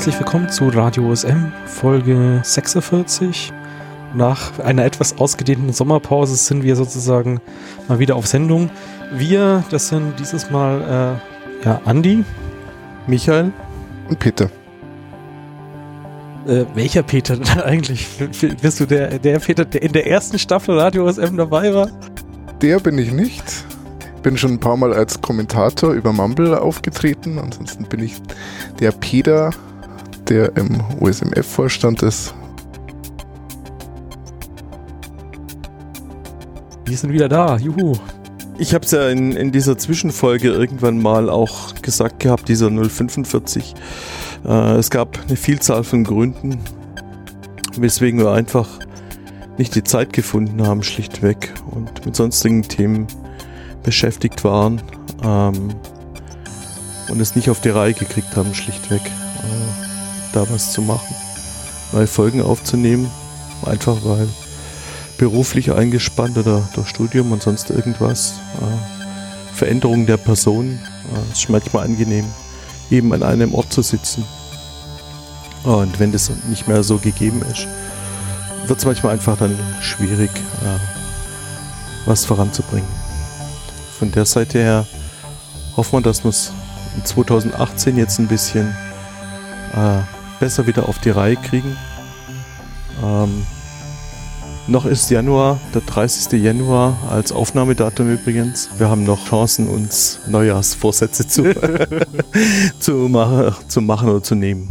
herzlich willkommen zu Radio OSM, Folge 46. Nach einer etwas ausgedehnten Sommerpause sind wir sozusagen mal wieder auf Sendung. Wir, das sind dieses Mal äh, ja, Andi, Michael und Peter. Äh, welcher Peter denn eigentlich? Bist du der, der Peter, der in der ersten Staffel Radio OSM dabei war? Der bin ich nicht. Bin schon ein paar Mal als Kommentator über Mumble aufgetreten. Ansonsten bin ich der Peter, der im OSMF-Vorstand ist. Wir sind wieder da, juhu. Ich habe es ja in, in dieser Zwischenfolge irgendwann mal auch gesagt gehabt, dieser 045. Äh, es gab eine Vielzahl von Gründen, weswegen wir einfach nicht die Zeit gefunden haben, schlichtweg, und mit sonstigen Themen beschäftigt waren ähm, und es nicht auf die Reihe gekriegt haben, schlichtweg, äh, da was zu machen, neue Folgen aufzunehmen, einfach weil beruflich eingespannt oder durch Studium und sonst irgendwas. Äh, Veränderung der Person äh, ist manchmal angenehm, eben an einem Ort zu sitzen. Und wenn das nicht mehr so gegeben ist, wird es manchmal einfach dann schwierig, äh, was voranzubringen. Von der Seite her hoffen wir, dass wir es in 2018 jetzt ein bisschen äh, besser wieder auf die Reihe kriegen. Ähm, noch ist Januar, der 30. Januar als Aufnahmedatum übrigens. Wir haben noch Chancen, uns Neujahrsvorsätze zu, zu, machen, zu machen oder zu nehmen.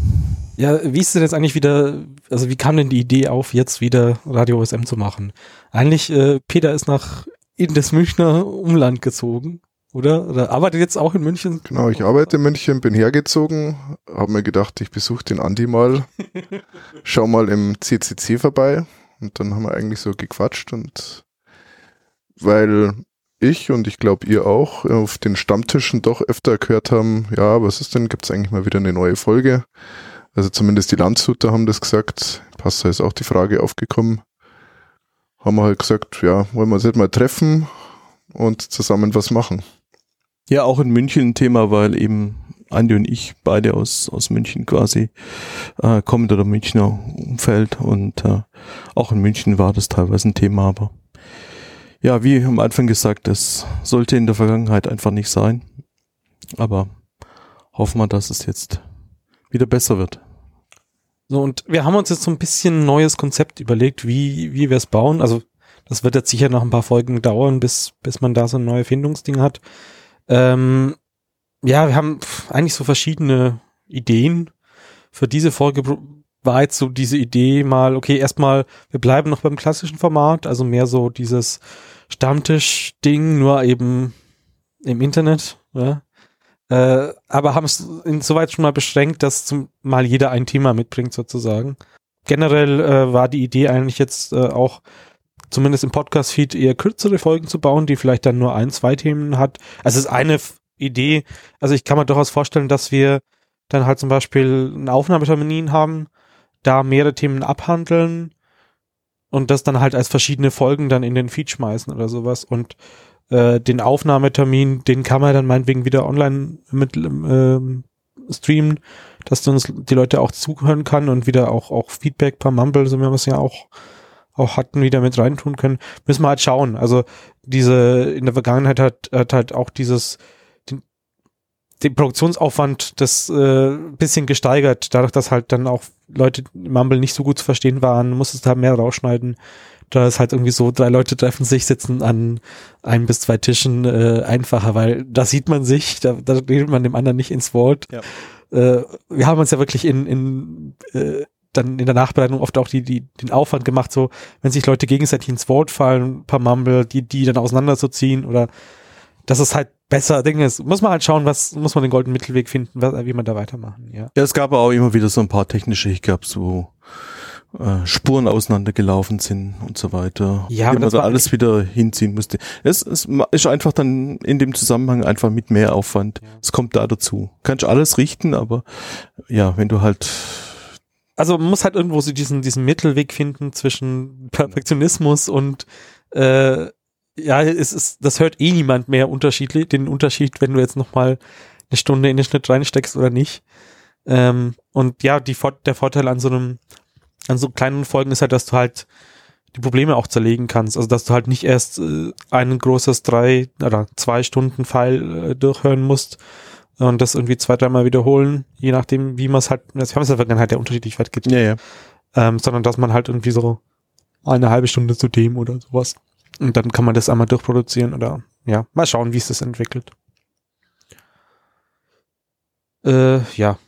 Ja, wie ist denn jetzt eigentlich wieder, also wie kam denn die Idee auf, jetzt wieder Radio OSM zu machen? Eigentlich, äh, Peter ist nach in das Münchner Umland gezogen, oder? Oder arbeitet jetzt auch in München? Genau, ich arbeite in München, bin hergezogen, habe mir gedacht, ich besuche den Andi mal, schau mal im CCC vorbei, und dann haben wir eigentlich so gequatscht und weil ich und ich glaube ihr auch auf den Stammtischen doch öfter gehört haben, ja, was ist denn, gibt es eigentlich mal wieder eine neue Folge? Also zumindest die Landshuter haben das gesagt. Passau ist auch die Frage aufgekommen. Haben wir halt gesagt, ja, wollen wir uns jetzt mal treffen und zusammen was machen. Ja, auch in München ein Thema, weil eben Andi und ich beide aus, aus München quasi äh, kommen oder Münchner Umfeld und äh, auch in München war das teilweise ein Thema, aber ja, wie am Anfang gesagt, das sollte in der Vergangenheit einfach nicht sein. Aber hoffen wir, dass es jetzt wieder besser wird. So, und wir haben uns jetzt so ein bisschen neues Konzept überlegt, wie, wie wir es bauen. Also, das wird jetzt sicher noch ein paar Folgen dauern, bis, bis man da so ein neues Findungsding hat. Ähm, ja, wir haben eigentlich so verschiedene Ideen. Für diese Folge war jetzt so diese Idee mal, okay, erstmal, wir bleiben noch beim klassischen Format, also mehr so dieses Stammtisch-Ding, nur eben im Internet, ja. Äh, aber haben es insoweit schon mal beschränkt, dass zum, mal jeder ein Thema mitbringt sozusagen. Generell äh, war die Idee eigentlich jetzt äh, auch zumindest im Podcast-Feed eher kürzere Folgen zu bauen, die vielleicht dann nur ein, zwei Themen hat. Also es ist eine Idee. Also ich kann mir durchaus vorstellen, dass wir dann halt zum Beispiel einen Aufnahmetermin haben, da mehrere Themen abhandeln und das dann halt als verschiedene Folgen dann in den Feed schmeißen oder sowas und äh, den Aufnahmetermin, den kann man dann meinetwegen wieder online mit äh, streamen, dass uns die Leute auch zuhören kann und wieder auch auch Feedback per Mumble, so wie wir es ja auch auch hatten, wieder mit reintun können. Müssen wir halt schauen. Also diese in der Vergangenheit hat, hat halt auch dieses den Produktionsaufwand das äh, bisschen gesteigert, dadurch, dass halt dann auch Leute im Mumble nicht so gut zu verstehen waren, musstest du da mehr rausschneiden. Da ist halt irgendwie so, drei Leute treffen sich, sitzen an ein bis zwei Tischen äh, einfacher, weil da sieht man sich, da, da redet man dem anderen nicht ins Wort. Ja. Äh, wir haben uns ja wirklich in, in äh, dann in der Nachbereitung oft auch die, die, den Aufwand gemacht, so, wenn sich Leute gegenseitig ins Wort fallen, per Mumble, die, die dann auseinanderzuziehen oder das ist halt besser Ding ist. Muss man halt schauen, was, muss man den goldenen Mittelweg finden, was, wie man da weitermachen, ja. Ja, es gab auch immer wieder so ein paar technische Hiccups, wo äh, Spuren auseinandergelaufen sind und so weiter. Ja, wie man da alles wieder hinziehen musste. Es, es ist einfach dann in dem Zusammenhang einfach mit mehr Aufwand. Ja. Es kommt da dazu. Kannst alles richten, aber ja, wenn du halt also man muss halt irgendwo so diesen, diesen Mittelweg finden zwischen Perfektionismus und äh, ja, es ist, das hört eh niemand mehr unterschiedlich, den Unterschied, wenn du jetzt nochmal eine Stunde in den Schnitt reinsteckst oder nicht. Ähm, und ja, die, der Vorteil an so einem, an so kleinen Folgen ist halt, dass du halt die Probleme auch zerlegen kannst. Also dass du halt nicht erst äh, ein großes drei oder zwei Stunden Pfeil äh, durchhören musst und das irgendwie zwei, dreimal wiederholen, je nachdem, wie man es halt, das haben es in der Vergangenheit ja unterschiedlich weit geht. Ja, ja. Ähm, sondern dass man halt irgendwie so eine halbe Stunde zu dem oder sowas. Und dann kann man das einmal durchproduzieren oder ja, mal schauen, wie es das entwickelt. Äh, ja.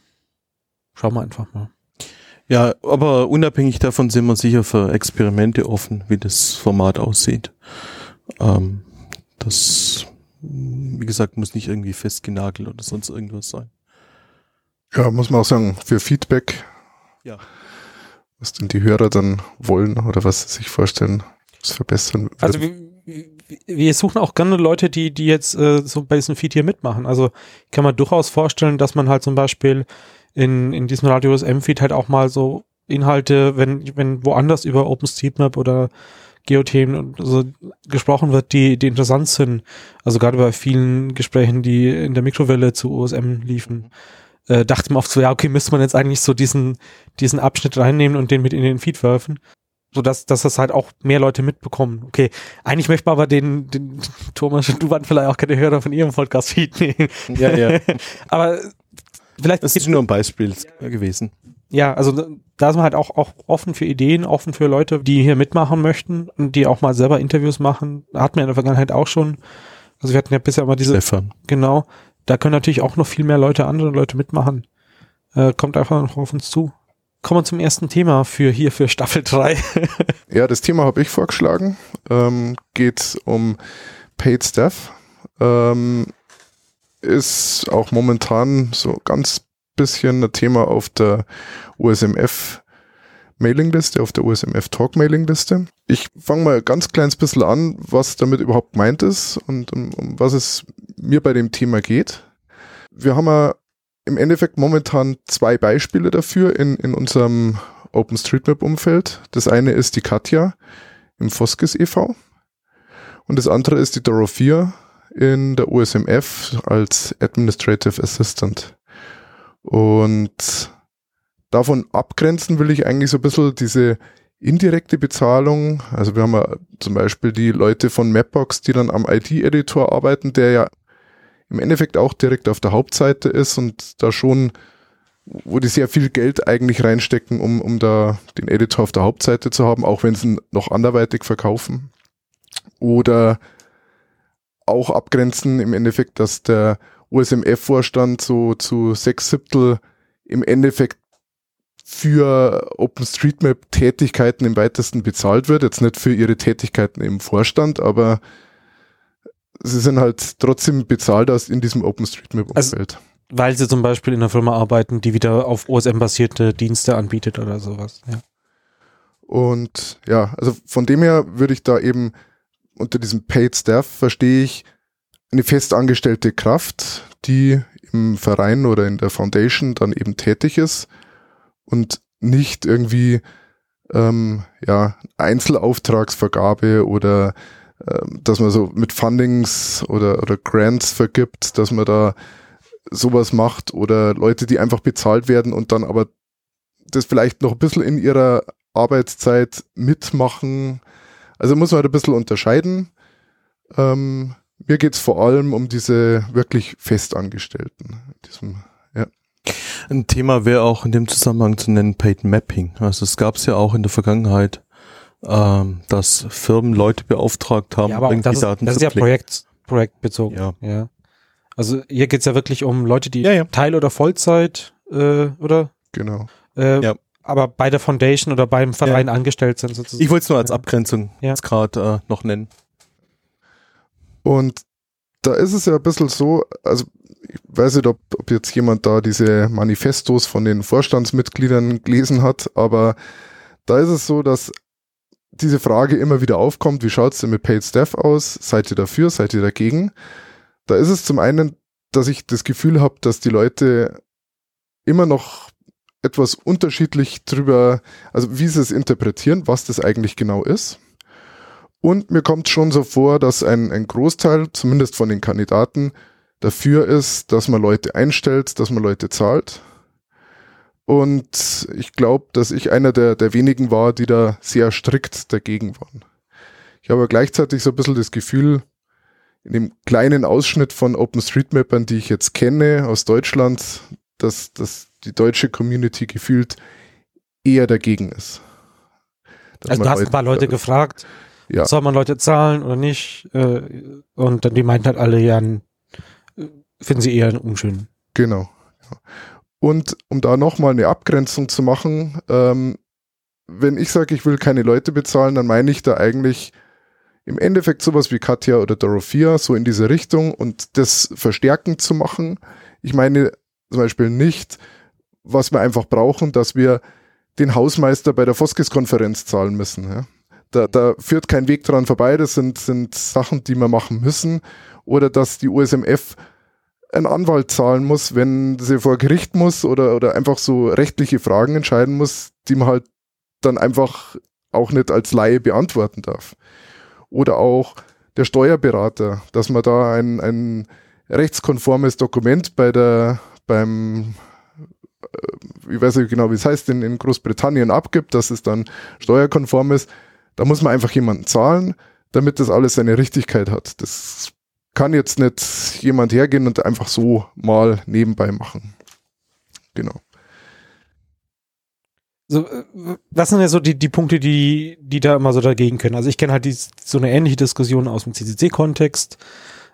Schauen wir einfach mal. Ja, aber unabhängig davon sind wir sicher für Experimente offen, wie das Format aussieht. Ähm, das, wie gesagt, muss nicht irgendwie festgenagelt oder sonst irgendwas sein. Ja, muss man auch sagen, für Feedback. Ja. Was denn die Hörer dann wollen oder was sie sich vorstellen, es verbessern. Wird. Also wir, wir suchen auch gerne Leute, die, die jetzt äh, so bei diesem Feed hier mitmachen. Also kann man durchaus vorstellen, dass man halt zum Beispiel in, in diesem Radius M-Feed halt auch mal so Inhalte, wenn, wenn woanders über OpenStreetMap oder Geothemen und so gesprochen wird, die, die interessant sind. Also gerade bei vielen Gesprächen, die in der Mikrowelle zu OSM liefen, äh, dachte man oft so, ja, okay, müsste man jetzt eigentlich so diesen, diesen Abschnitt reinnehmen und den mit in den Feed werfen. So dass, dass das halt auch mehr Leute mitbekommen. Okay, eigentlich möchte man aber den, den Thomas und du waren vielleicht auch keine Hörer von ihrem Podcast-Feed nehmen. Ja, ja. aber vielleicht. Das ist nur ein Beispiel gewesen. Ja, also da ist man halt auch, auch offen für Ideen, offen für Leute, die hier mitmachen möchten und die auch mal selber Interviews machen. Hat man in der Vergangenheit auch schon. Also wir hatten ja bisher immer diese. Stefan. Genau. Da können natürlich auch noch viel mehr Leute, andere Leute mitmachen. Äh, kommt einfach noch auf uns zu. Kommen wir zum ersten Thema für hier für Staffel 3. ja, das Thema habe ich vorgeschlagen. Ähm, geht um Paid Staff. Ähm, ist auch momentan so ganz bisschen ein Thema auf der USMF Mailingliste, auf der USMF Talk Mailingliste. Ich fange mal ganz kleines bisschen an, was damit überhaupt gemeint ist und um, um was es mir bei dem Thema geht. Wir haben ja im Endeffekt momentan zwei Beispiele dafür in, in unserem OpenStreetMap-Umfeld. Das eine ist die Katja im Foskis e.V. und das andere ist die Dorothea in der USMF als Administrative Assistant. Und davon abgrenzen will ich eigentlich so ein bisschen diese indirekte Bezahlung. Also wir haben ja zum Beispiel die Leute von Mapbox, die dann am IT-Editor arbeiten, der ja im Endeffekt auch direkt auf der Hauptseite ist und da schon, wo die sehr viel Geld eigentlich reinstecken, um, um da den Editor auf der Hauptseite zu haben, auch wenn sie ihn noch anderweitig verkaufen. Oder auch abgrenzen im Endeffekt, dass der USMF-Vorstand so zu sechs Siebtel im Endeffekt für OpenStreetMap-Tätigkeiten im weitesten bezahlt wird. Jetzt nicht für ihre Tätigkeiten im Vorstand, aber sie sind halt trotzdem bezahlt aus in diesem OpenStreetMap-Umfeld. Also, weil sie zum Beispiel in einer Firma arbeiten, die wieder auf OSM-basierte Dienste anbietet oder sowas. Ja. Und ja, also von dem her würde ich da eben unter diesem Paid Staff verstehe ich eine festangestellte Kraft, die im Verein oder in der Foundation dann eben tätig ist und nicht irgendwie ähm, ja Einzelauftragsvergabe oder ähm, dass man so mit Fundings oder, oder Grants vergibt, dass man da sowas macht oder Leute, die einfach bezahlt werden und dann aber das vielleicht noch ein bisschen in ihrer Arbeitszeit mitmachen. Also muss man halt ein bisschen unterscheiden. Ähm, mir geht es vor allem um diese wirklich Festangestellten. Diesem, ja. Ein Thema wäre auch in dem Zusammenhang zu nennen Paid Mapping. Also es gab es ja auch in der Vergangenheit ähm, dass Firmen Leute beauftragt haben, ja, aber irgendwie das ist, Daten das ist ja Projekt, projektbezogen. Ja. ja. Also hier geht's ja wirklich um Leute, die ja, ja. Teil- oder Vollzeit, äh, oder? Genau. Äh, ja. Aber bei der Foundation oder beim Verein ja. angestellt sind sozusagen. Ich wollte es nur als Abgrenzung ja. jetzt gerade äh, noch nennen. Und da ist es ja ein bisschen so, also ich weiß nicht, ob, ob jetzt jemand da diese Manifestos von den Vorstandsmitgliedern gelesen hat, aber da ist es so, dass diese Frage immer wieder aufkommt, wie schaut es denn mit Paid Staff aus? Seid ihr dafür? Seid ihr dagegen? Da ist es zum einen, dass ich das Gefühl habe, dass die Leute immer noch etwas unterschiedlich drüber, also wie sie es interpretieren, was das eigentlich genau ist. Und mir kommt schon so vor, dass ein, ein Großteil, zumindest von den Kandidaten, dafür ist, dass man Leute einstellt, dass man Leute zahlt. Und ich glaube, dass ich einer der, der wenigen war, die da sehr strikt dagegen waren. Ich habe gleichzeitig so ein bisschen das Gefühl, in dem kleinen Ausschnitt von OpenStreetMapern, die ich jetzt kenne aus Deutschland, dass, dass die deutsche Community gefühlt eher dagegen ist. Also du hast ein paar Leute gefragt, ja. soll man Leute zahlen oder nicht? Äh, und dann die meinten halt alle, ja, finden sie eher unschön. Genau. Und um da nochmal eine Abgrenzung zu machen, ähm, wenn ich sage, ich will keine Leute bezahlen, dann meine ich da eigentlich im Endeffekt sowas wie Katja oder Dorothea, so in diese Richtung und das verstärkend zu machen. Ich meine zum Beispiel nicht, was wir einfach brauchen, dass wir den Hausmeister bei der Foskis-Konferenz zahlen müssen. Ja. Da, da führt kein Weg dran vorbei, das sind, sind Sachen, die wir machen müssen. Oder dass die USMF einen Anwalt zahlen muss, wenn sie vor Gericht muss oder, oder einfach so rechtliche Fragen entscheiden muss, die man halt dann einfach auch nicht als Laie beantworten darf. Oder auch der Steuerberater, dass man da ein, ein rechtskonformes Dokument bei der, beim, ich weiß nicht genau, wie es heißt, in, in Großbritannien abgibt, dass es dann steuerkonform ist. Da muss man einfach jemanden zahlen, damit das alles seine Richtigkeit hat. Das kann jetzt nicht jemand hergehen und einfach so mal nebenbei machen. Genau. So, äh, was sind ja so die, die Punkte, die, die da immer so dagegen können? Also ich kenne halt die, so eine ähnliche Diskussion aus dem CCC-Kontext.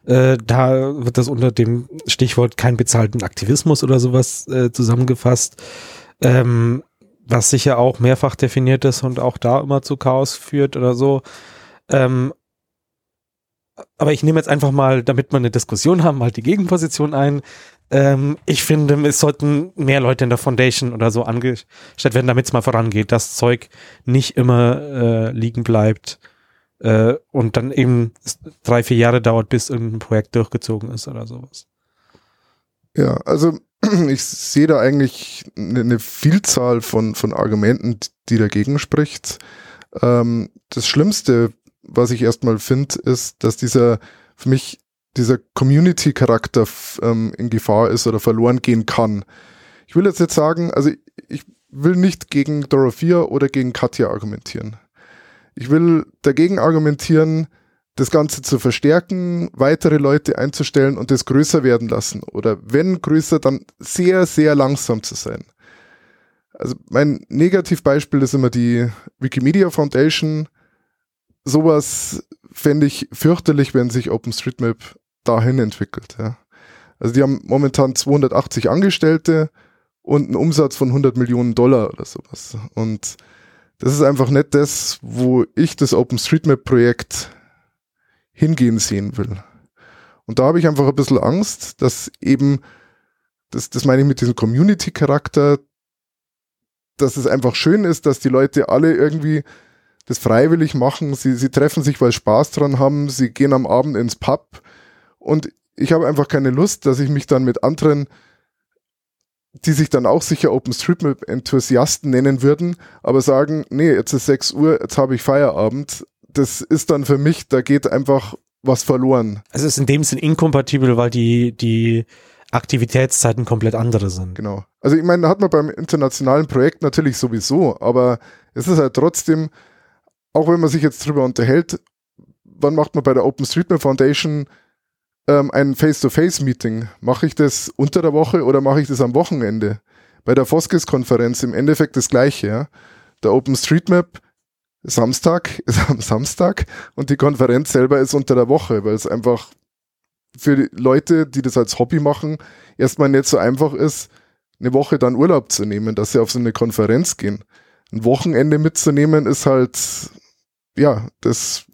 Äh, da wird das unter dem Stichwort kein bezahlten Aktivismus oder sowas äh, zusammengefasst, ähm, was sicher auch mehrfach definiert ist und auch da immer zu Chaos führt oder so. Ähm, aber ich nehme jetzt einfach mal, damit wir eine Diskussion haben, mal die Gegenposition ein. Ähm, ich finde, es sollten mehr Leute in der Foundation oder so angestellt werden, damit es mal vorangeht, dass Zeug nicht immer äh, liegen bleibt äh, und dann eben drei, vier Jahre dauert, bis irgendein Projekt durchgezogen ist oder sowas. Ja, also ich sehe da eigentlich eine, eine Vielzahl von, von Argumenten, die dagegen spricht. Ähm, das Schlimmste was ich erstmal finde, ist, dass dieser für mich dieser Community-Charakter ähm, in Gefahr ist oder verloren gehen kann. Ich will jetzt nicht sagen, also ich will nicht gegen Dorothea oder gegen Katja argumentieren. Ich will dagegen argumentieren, das Ganze zu verstärken, weitere Leute einzustellen und das größer werden lassen. Oder wenn größer, dann sehr, sehr langsam zu sein. Also mein Negativbeispiel ist immer die Wikimedia Foundation, sowas fände ich fürchterlich, wenn sich OpenStreetMap dahin entwickelt. Ja. Also die haben momentan 280 Angestellte und einen Umsatz von 100 Millionen Dollar oder sowas. Und das ist einfach nicht das, wo ich das OpenStreetMap-Projekt hingehen sehen will. Und da habe ich einfach ein bisschen Angst, dass eben, das, das meine ich mit diesem Community-Charakter, dass es einfach schön ist, dass die Leute alle irgendwie das freiwillig machen. Sie, sie treffen sich, weil Spaß dran haben. Sie gehen am Abend ins Pub. Und ich habe einfach keine Lust, dass ich mich dann mit anderen, die sich dann auch sicher OpenStreetMap-Enthusiasten nennen würden, aber sagen, nee, jetzt ist 6 Uhr, jetzt habe ich Feierabend. Das ist dann für mich, da geht einfach was verloren. Es ist in dem Sinn inkompatibel, weil die, die Aktivitätszeiten komplett andere sind. Genau. Also ich meine, hat man beim internationalen Projekt natürlich sowieso, aber es ist halt trotzdem, auch wenn man sich jetzt drüber unterhält, wann macht man bei der OpenStreetMap Foundation ähm, ein Face-to-Face-Meeting? Mache ich das unter der Woche oder mache ich das am Wochenende? Bei der Foskis-Konferenz im Endeffekt das gleiche. Ja? Der OpenStreetMap Samstag ist am Samstag und die Konferenz selber ist unter der Woche, weil es einfach für die Leute, die das als Hobby machen, erstmal nicht so einfach ist, eine Woche dann Urlaub zu nehmen, dass sie auf so eine Konferenz gehen. Ein Wochenende mitzunehmen ist halt ja, das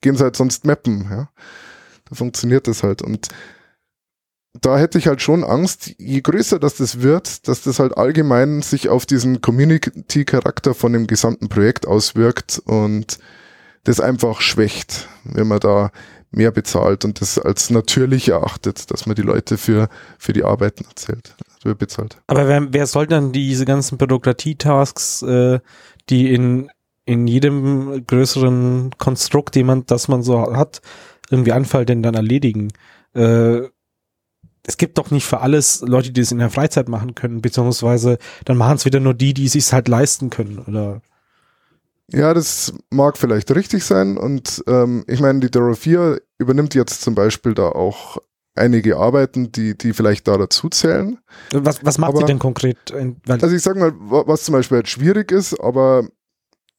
gehen sie halt sonst mappen, ja. Funktioniert das halt. Und da hätte ich halt schon Angst, je größer das das wird, dass das halt allgemein sich auf diesen Community-Charakter von dem gesamten Projekt auswirkt und das einfach schwächt, wenn man da mehr bezahlt und das als natürlich erachtet, dass man die Leute für, für die Arbeiten erzählt, bezahlt. Aber wer, wer soll dann diese ganzen Bürokratie-Tasks, äh, die in in jedem größeren Konstrukt, den man, das man so hat, irgendwie Anfall denn dann erledigen? Äh, es gibt doch nicht für alles Leute, die es in der Freizeit machen können, beziehungsweise dann machen es wieder nur die, die es sich halt leisten können, oder? Ja, das mag vielleicht richtig sein. Und ähm, ich meine, die 4 übernimmt jetzt zum Beispiel da auch einige Arbeiten, die, die vielleicht da dazu zählen. Was, was macht Aber- sie denn konkret? Weil, Also ich sag mal, wa- was zum Beispiel jetzt schwierig ist, aber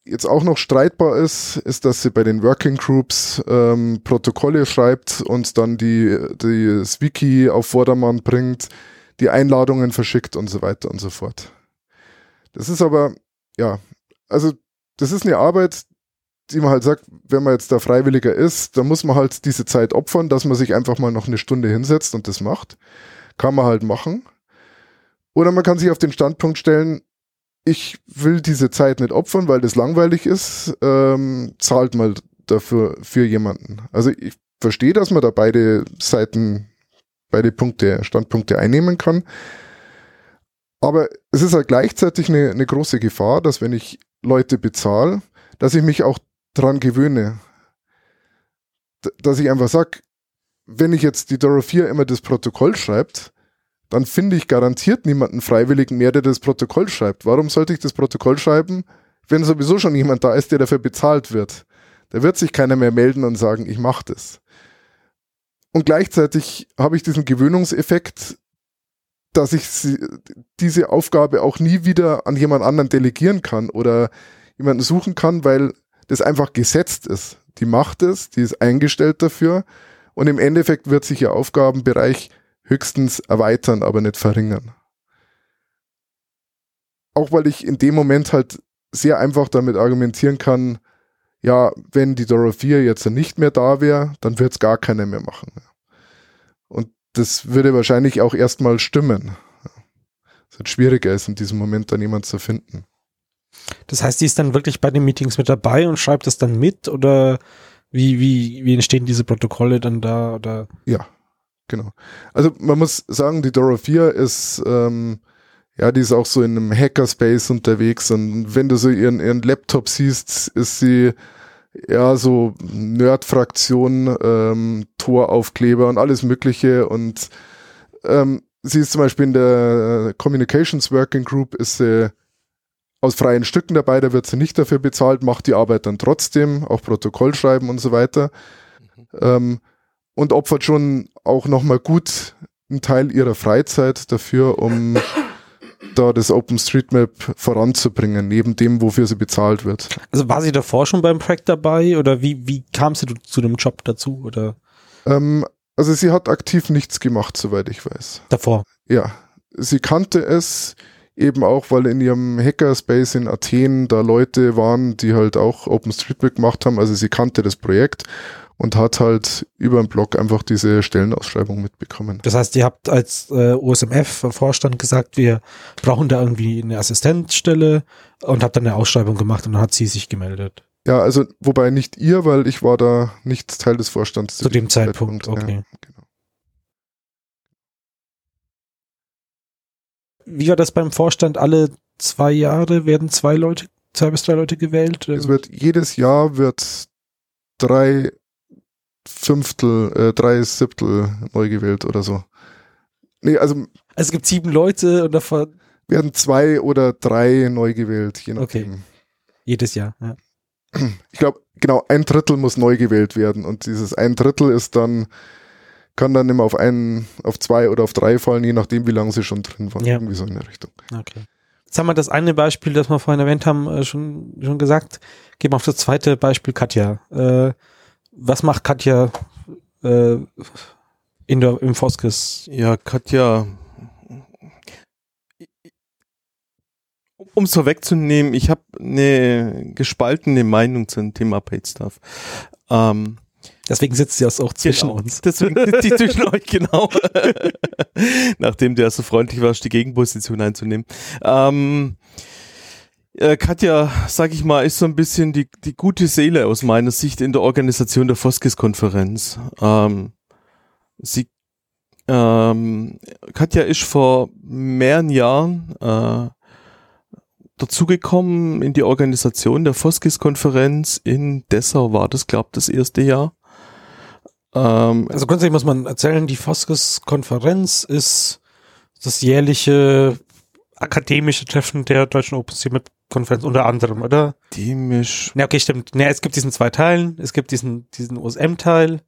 jetzt auch noch streitbar ist, ist, dass sie bei den Working Groups ähm, Protokolle schreibt und dann die, die das Wiki auf Vordermann bringt, die Einladungen verschickt und so weiter und so fort. Das ist aber, ja, also das ist eine Arbeit, die man halt sagt, wenn man jetzt da Freiwilliger ist, dann muss man halt diese Zeit opfern, dass man sich einfach mal noch eine Stunde hinsetzt und das macht. Kann man halt machen. Oder man kann sich auf den Standpunkt stellen, ich will diese Zeit nicht opfern, weil das langweilig ist, ähm, zahlt mal dafür für jemanden. Also ich verstehe, dass man da beide Seiten, beide Punkte, Standpunkte einnehmen kann. Aber es ist halt gleichzeitig eine, eine große Gefahr, dass wenn ich Leute bezahle, dass ich mich auch dran gewöhne. Dass ich einfach sage, wenn ich jetzt die Dora 4 immer das Protokoll schreibt, dann finde ich garantiert niemanden Freiwilligen mehr, der das Protokoll schreibt. Warum sollte ich das Protokoll schreiben, wenn sowieso schon jemand da ist, der dafür bezahlt wird? Da wird sich keiner mehr melden und sagen, ich mache das. Und gleichzeitig habe ich diesen Gewöhnungseffekt, dass ich diese Aufgabe auch nie wieder an jemand anderen delegieren kann oder jemanden suchen kann, weil das einfach gesetzt ist. Die macht es, die ist eingestellt dafür und im Endeffekt wird sich ihr Aufgabenbereich höchstens erweitern, aber nicht verringern. Auch weil ich in dem Moment halt sehr einfach damit argumentieren kann, ja, wenn die 4 jetzt nicht mehr da wäre, dann wird es gar keiner mehr machen. Und das würde wahrscheinlich auch erstmal stimmen. Es wird schwieriger ist, in diesem Moment dann jemand zu finden. das heißt, die ist dann wirklich bei den Meetings mit dabei und schreibt es dann mit oder wie, wie, wie entstehen diese Protokolle dann da oder? Ja, genau. Also man muss sagen, die Dora 4 ist, ähm, ja, die ist auch so in einem Hackerspace unterwegs und wenn du so ihren, ihren Laptop siehst, ist sie ja so Nerd-Fraktion, ähm, Toraufkleber und alles Mögliche und ähm, sie ist zum Beispiel in der äh, Communications Working Group, ist sie aus freien Stücken dabei, da wird sie nicht dafür bezahlt, macht die Arbeit dann trotzdem, auch Protokoll schreiben und so weiter. Ähm, und opfert schon auch nochmal gut einen Teil ihrer Freizeit dafür, um da das OpenStreetMap voranzubringen, neben dem, wofür sie bezahlt wird. Also war sie davor schon beim Projekt dabei oder wie, wie kam sie zu dem Job dazu oder Ähm, also sie hat aktiv nichts gemacht, soweit ich weiß. davor? Ja, sie kannte es eben auch, weil in ihrem Hackerspace in Athen da Leute waren, die halt auch OpenStreetMap gemacht haben. Also sie kannte das Projekt und hat halt über den Blog einfach diese Stellenausschreibung mitbekommen. Das heißt, ihr habt als äh, OSMF-Vorstand gesagt, wir brauchen da irgendwie eine Assistenzstelle und habt dann eine Ausschreibung gemacht und dann hat sie sich gemeldet. Ja, also wobei nicht ihr, weil ich war da nicht Teil des Vorstands. Zu dem Zeitpunkt, okay. Ja, genau. Wie war das beim Vorstand? Alle zwei Jahre werden zwei Leute, zwei bis drei Leute gewählt? Es wird jedes Jahr wird drei Fünftel, äh, drei Siebtel neu gewählt oder so. Nee, also Also es gibt sieben Leute und davon werden zwei oder drei neu gewählt, je Okay. nachdem. jedes Jahr. Ja. Ich glaube, genau, ein Drittel muss neu gewählt werden und dieses ein Drittel ist dann, kann dann immer auf einen, auf zwei oder auf drei fallen, je nachdem, wie lange sie schon drin waren. Ja. Irgendwie so in der Richtung. Okay. Jetzt haben wir das eine Beispiel, das wir vorhin erwähnt haben, äh, schon, schon gesagt. Gehen wir auf das zweite Beispiel, Katja. Äh, was macht Katja äh, in der, im Foskes? Ja, Katja. Um es vorwegzunehmen, ich habe eine gespaltene Meinung zum Thema Paid Stuff. Ähm, Deswegen sitzt sie auch zwischen genau, uns. Deswegen sitzt die zwischen euch, genau. Nachdem der so freundlich war, die Gegenposition einzunehmen. Ähm, äh, Katja, sag ich mal, ist so ein bisschen die, die gute Seele aus meiner Sicht in der Organisation der Foskis-Konferenz. Ähm, sie, ähm, Katja ist vor mehreren Jahren äh, dazugekommen in die Organisation der Foskis-Konferenz in Dessau war das, glaube das erste Jahr. Ähm, also grundsätzlich muss man erzählen, die Foskis-Konferenz ist das jährliche akademische Treffen der deutschen OpenStreetMap-Konferenz unter anderem, oder? Akademisch. Ja, okay, stimmt. Ja, es gibt diesen zwei Teilen. Es gibt diesen, diesen OSM-Teil.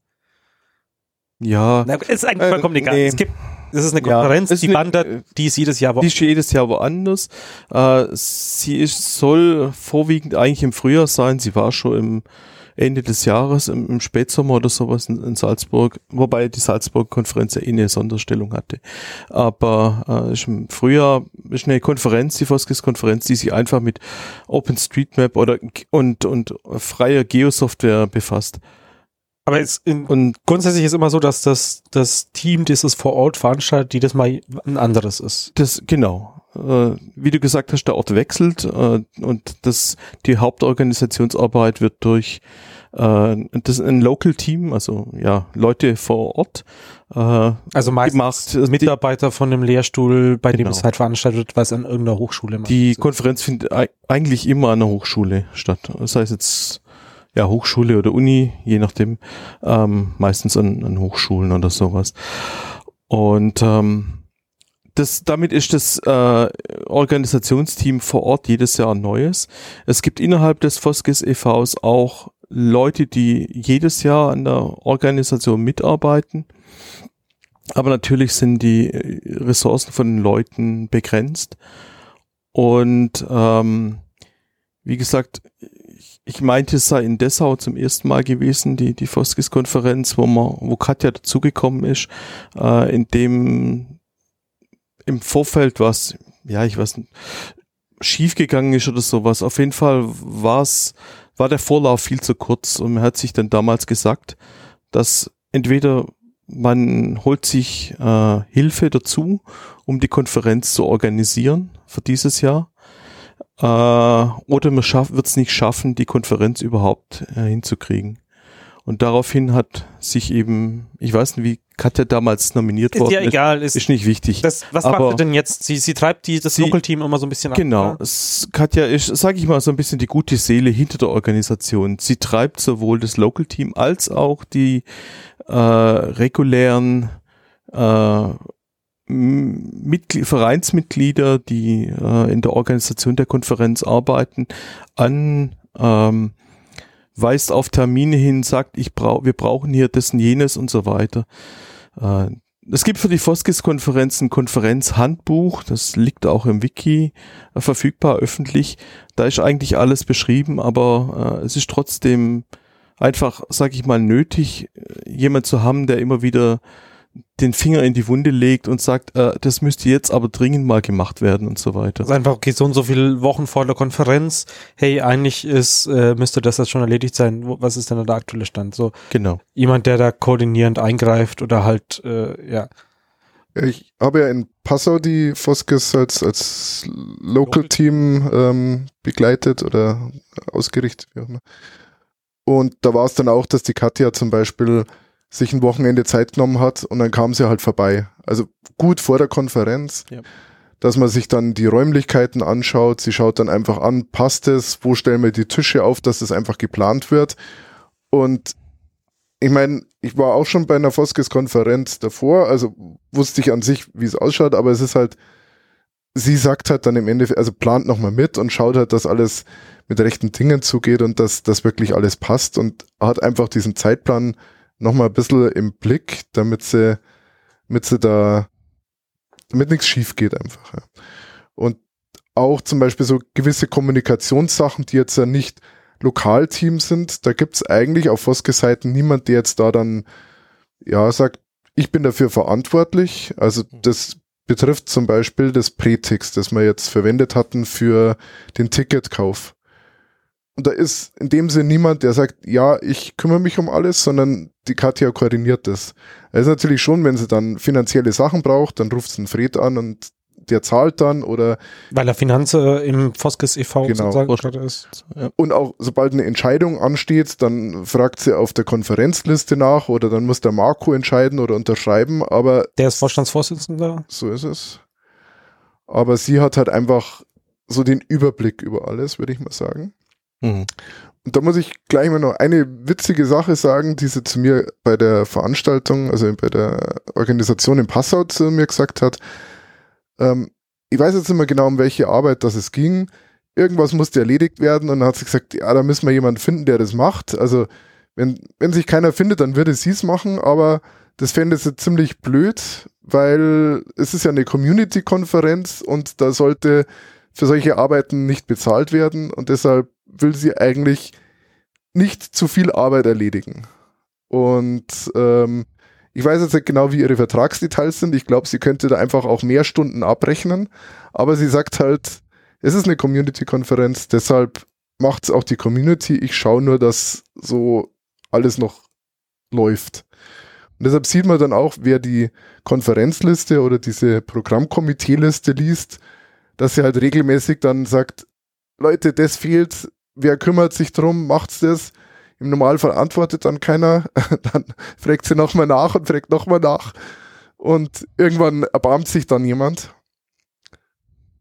Ja. Na, ist eigentlich vollkommen äh, egal. Nee. Es gibt das ist eine Konferenz, ja, die wandert, äh, die ist jedes Jahr woanders. Die ist jedes Jahr woanders. Äh, sie ist, soll vorwiegend eigentlich im Frühjahr sein. Sie war schon im Ende des Jahres, im, im Spätsommer oder sowas in, in, Salzburg, wobei die Salzburg-Konferenz ja eh eine Sonderstellung hatte. Aber äh, ist im Frühjahr ist eine Konferenz, die Foskis-Konferenz, die sich einfach mit OpenStreetMap oder und, und freier Geosoftware befasst. Aber es und grundsätzlich ist immer so, dass das, das Team, das es vor Ort veranstaltet, die das mal ein anderes ist. Das, genau. Äh, wie du gesagt hast, der Ort wechselt äh, und das, die Hauptorganisationsarbeit wird durch äh, das ein Local Team, also ja, Leute vor Ort. Also meistens gemacht. Mitarbeiter von dem Lehrstuhl, bei genau. dem es halt veranstaltet wird, was an irgendeiner Hochschule macht. Die Konferenz findet eigentlich immer an der Hochschule statt. Das heißt jetzt ja, Hochschule oder Uni, je nachdem, ähm, meistens an, an Hochschulen oder sowas. Und ähm, das, damit ist das äh, Organisationsteam vor Ort jedes Jahr ein neues. Es gibt innerhalb des Foskes e.V.s auch Leute, die jedes Jahr an der Organisation mitarbeiten. Aber natürlich sind die Ressourcen von den Leuten begrenzt. Und ähm, wie gesagt, ich meinte, es sei in Dessau zum ersten Mal gewesen, die, die Foskis-Konferenz, wo man, wo Katja dazugekommen ist, äh, in dem im Vorfeld was, ja, ich weiß nicht, schiefgegangen ist oder sowas. Auf jeden Fall war es, war der Vorlauf viel zu kurz und man hat sich dann damals gesagt, dass entweder man holt sich äh, Hilfe dazu, um die Konferenz zu organisieren für dieses Jahr, äh, oder man wird es nicht schaffen, die Konferenz überhaupt äh, hinzukriegen. Und daraufhin hat sich eben, ich weiß nicht, wie Katja damals nominiert ist worden ja egal, ist, ist nicht wichtig. Das, was Aber macht sie denn jetzt? Sie, sie treibt die, das Local-Team immer so ein bisschen Genau. Ab, Katja ist, sage ich mal, so ein bisschen die gute Seele hinter der Organisation. Sie treibt sowohl das Local-Team als auch die äh, regulären äh, Mitglied, Vereinsmitglieder, die äh, in der Organisation der Konferenz arbeiten, an, ähm, weist auf Termine hin, sagt, ich brauch, wir brauchen hier und jenes und so weiter. Äh, es gibt für die Foskis-Konferenz ein Konferenzhandbuch, das liegt auch im Wiki äh, verfügbar öffentlich. Da ist eigentlich alles beschrieben, aber äh, es ist trotzdem einfach, sag ich mal, nötig, jemand zu haben, der immer wieder den Finger in die Wunde legt und sagt, äh, das müsste jetzt aber dringend mal gemacht werden und so weiter. Also einfach, okay, so und so viele Wochen vor der Konferenz, hey, eigentlich ist, äh, müsste das jetzt schon erledigt sein. Was ist denn der aktuelle Stand? So genau. jemand, der da koordinierend eingreift oder halt, äh, ja. Ich habe ja in Passau die Foskes als, als Local-Team ähm, begleitet oder ausgerichtet, wie auch immer. Und da war es dann auch, dass die Katja zum Beispiel sich ein Wochenende Zeit genommen hat und dann kam sie halt vorbei. Also gut vor der Konferenz, ja. dass man sich dann die Räumlichkeiten anschaut. Sie schaut dann einfach an, passt es, wo stellen wir die Tische auf, dass das einfach geplant wird. Und ich meine, ich war auch schon bei einer Foskes-Konferenz davor, also wusste ich an sich, wie es ausschaut, aber es ist halt, sie sagt halt dann im Endeffekt, also plant nochmal mit und schaut halt, dass alles mit rechten Dingen zugeht und dass das wirklich alles passt und hat einfach diesen Zeitplan nochmal ein bisschen im Blick, damit sie, damit sie da, damit nichts schief geht einfach. Ja. Und auch zum Beispiel so gewisse Kommunikationssachen, die jetzt ja nicht Lokalteam sind, da gibt's eigentlich auf Foske-Seiten niemand, der jetzt da dann, ja, sagt, ich bin dafür verantwortlich. Also mhm. das betrifft zum Beispiel das Prätix, das wir jetzt verwendet hatten für den Ticketkauf. Und da ist in dem Sinne niemand, der sagt, ja, ich kümmere mich um alles, sondern die Katja koordiniert das. Also natürlich schon, wenn sie dann finanzielle Sachen braucht, dann ruft sie einen Fred an und der zahlt dann oder weil er Finanze im Foskes e.V. Genau. sozusagen ist. Ja. Und auch sobald eine Entscheidung ansteht, dann fragt sie auf der Konferenzliste nach oder dann muss der Marco entscheiden oder unterschreiben, aber der ist Vorstandsvorsitzender. So ist es. Aber sie hat halt einfach so den Überblick über alles, würde ich mal sagen. Mhm. Und da muss ich gleich mal noch eine witzige Sache sagen, die sie zu mir bei der Veranstaltung, also bei der Organisation in Passau zu mir gesagt hat. Ähm, ich weiß jetzt nicht mehr genau, um welche Arbeit das es ging. Irgendwas musste erledigt werden und dann hat sie gesagt, ja, da müssen wir jemanden finden, der das macht. Also wenn, wenn sich keiner findet, dann würde sie es machen, aber das fände sie ziemlich blöd, weil es ist ja eine Community-Konferenz und da sollte für solche Arbeiten nicht bezahlt werden und deshalb will sie eigentlich nicht zu viel Arbeit erledigen. Und ähm, ich weiß jetzt nicht genau, wie ihre Vertragsdetails sind. Ich glaube, sie könnte da einfach auch mehr Stunden abrechnen. Aber sie sagt halt, es ist eine Community-Konferenz, deshalb macht es auch die Community. Ich schaue nur, dass so alles noch läuft. Und deshalb sieht man dann auch, wer die Konferenzliste oder diese Programmkomitee-Liste liest, dass sie halt regelmäßig dann sagt, Leute, das fehlt, wer kümmert sich drum, macht's das? Im Normalfall antwortet dann keiner, dann fragt sie nochmal nach und fragt nochmal nach und irgendwann erbarmt sich dann jemand.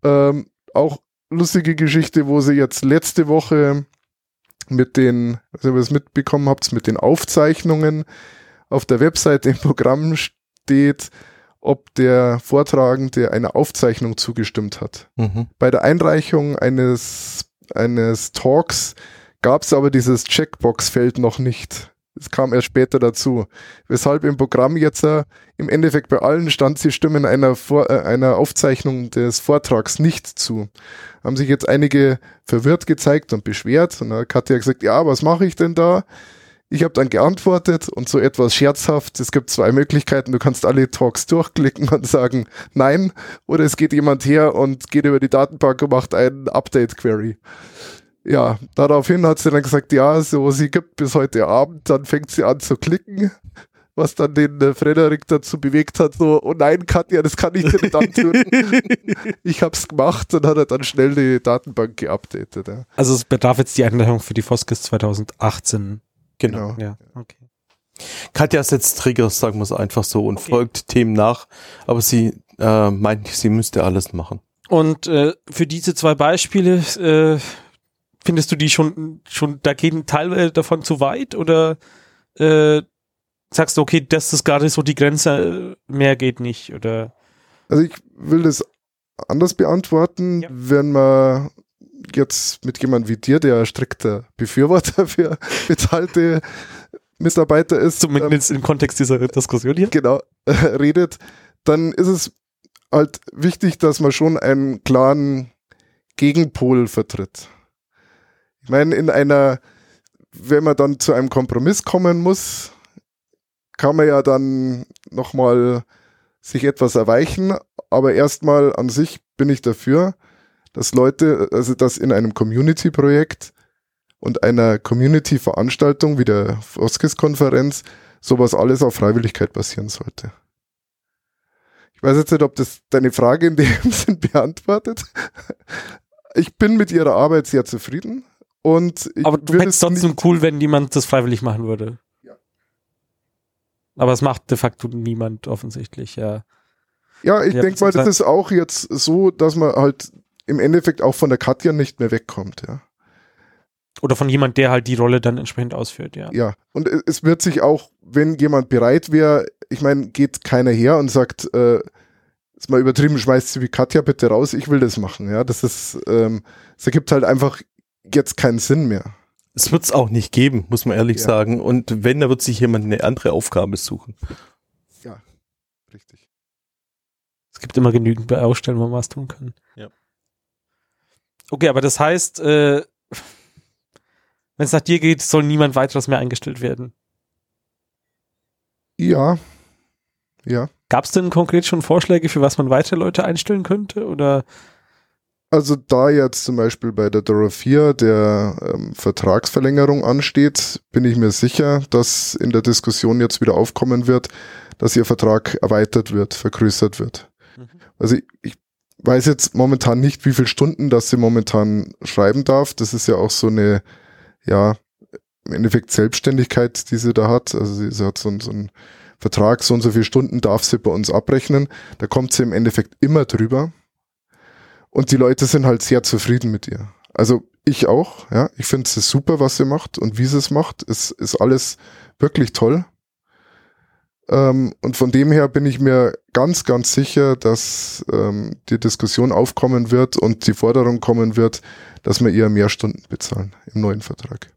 Ähm, auch lustige Geschichte, wo sie jetzt letzte Woche mit den, also ihr es mitbekommen habt, mit den Aufzeichnungen auf der Webseite im Programm steht, ob der Vortragende einer Aufzeichnung zugestimmt hat. Mhm. Bei der Einreichung eines, eines Talks gab es aber dieses Checkbox-Feld noch nicht. Es kam erst später dazu. Weshalb im Programm jetzt äh, im Endeffekt bei allen stand, sie stimmen einer, Vor äh, einer Aufzeichnung des Vortrags nicht zu. Haben sich jetzt einige verwirrt gezeigt und beschwert. Und dann hat Katja gesagt, ja, was mache ich denn da? Ich habe dann geantwortet und so etwas scherzhaft. Es gibt zwei Möglichkeiten. Du kannst alle Talks durchklicken und sagen Nein, oder es geht jemand her und geht über die Datenbank und macht einen Update-Query. Ja, daraufhin hat sie dann gesagt, ja, so sie gibt bis heute Abend, dann fängt sie an zu klicken, was dann den äh, Frederik dazu bewegt hat, so, oh nein, Katja, das kann ich dir nicht antun. ich hab's gemacht und hat er dann schnell die Datenbank geupdatet. Ja. Also es bedarf jetzt die Einladung für die Foskis 2018 Genau. Ja, okay. Katja setzt Triggers, sagen wir es einfach so, und okay. folgt Themen nach, aber sie äh, meint, sie müsste alles machen. Und äh, für diese zwei Beispiele, äh, findest du die schon, schon, da gehen Teile davon zu weit oder äh, sagst du, okay, das ist gerade so die Grenze, mehr geht nicht oder? Also ich will das anders beantworten, ja. wenn man jetzt mit jemand wie dir, der strikter Befürworter für bezahlte Mitarbeiter ist. Zumindest ähm, im Kontext dieser Diskussion hier. Genau, äh, redet, dann ist es halt wichtig, dass man schon einen klaren Gegenpol vertritt. Ich meine, in einer, wenn man dann zu einem Kompromiss kommen muss, kann man ja dann nochmal sich etwas erweichen, aber erstmal an sich bin ich dafür, dass Leute, also dass in einem Community-Projekt und einer Community-Veranstaltung wie der Foskis-Konferenz sowas alles auf Freiwilligkeit basieren sollte. Ich weiß jetzt nicht, ob das deine Frage in dem Sinn beantwortet. Ich bin mit ihrer Arbeit sehr zufrieden. Und Aber du fändest trotzdem cool, wenn niemand das freiwillig machen würde. Ja. Aber es macht de facto niemand offensichtlich, ja. Ja, ich denke mal, das ist auch jetzt so, dass man halt im Endeffekt auch von der Katja nicht mehr wegkommt, ja. Oder von jemand, der halt die Rolle dann entsprechend ausführt, ja. Ja, und es wird sich auch, wenn jemand bereit wäre, ich meine, geht keiner her und sagt, äh, ist mal übertrieben, schmeißt sie wie Katja bitte raus, ich will das machen, ja. Das ist, ähm, es ergibt halt einfach jetzt keinen Sinn mehr. Es wird es auch nicht geben, muss man ehrlich ja. sagen. Und wenn, da wird sich jemand eine andere Aufgabe suchen. Ja, richtig. Es gibt immer genügend Baustellen, wo man was tun kann. Okay, aber das heißt, äh, wenn es nach dir geht, soll niemand weiteres mehr eingestellt werden. Ja. Ja. Gab es denn konkret schon Vorschläge, für was man weitere Leute einstellen könnte? Oder? Also da jetzt zum Beispiel bei der Dorothea der ähm, Vertragsverlängerung ansteht, bin ich mir sicher, dass in der Diskussion jetzt wieder aufkommen wird, dass ihr Vertrag erweitert wird, vergrößert wird. Mhm. Also ich, ich weiß jetzt momentan nicht, wie viele Stunden das sie momentan schreiben darf. Das ist ja auch so eine, ja, im Endeffekt Selbstständigkeit, die sie da hat. Also sie, sie hat so, so einen Vertrag, so und so viele Stunden darf sie bei uns abrechnen. Da kommt sie im Endeffekt immer drüber. Und die Leute sind halt sehr zufrieden mit ihr. Also ich auch, ja. Ich finde es super, was sie macht und wie sie es macht. Es ist alles wirklich toll. Ähm, und von dem her bin ich mir ganz, ganz sicher, dass ähm, die Diskussion aufkommen wird und die Forderung kommen wird, dass wir eher mehr Stunden bezahlen im neuen Vertrag.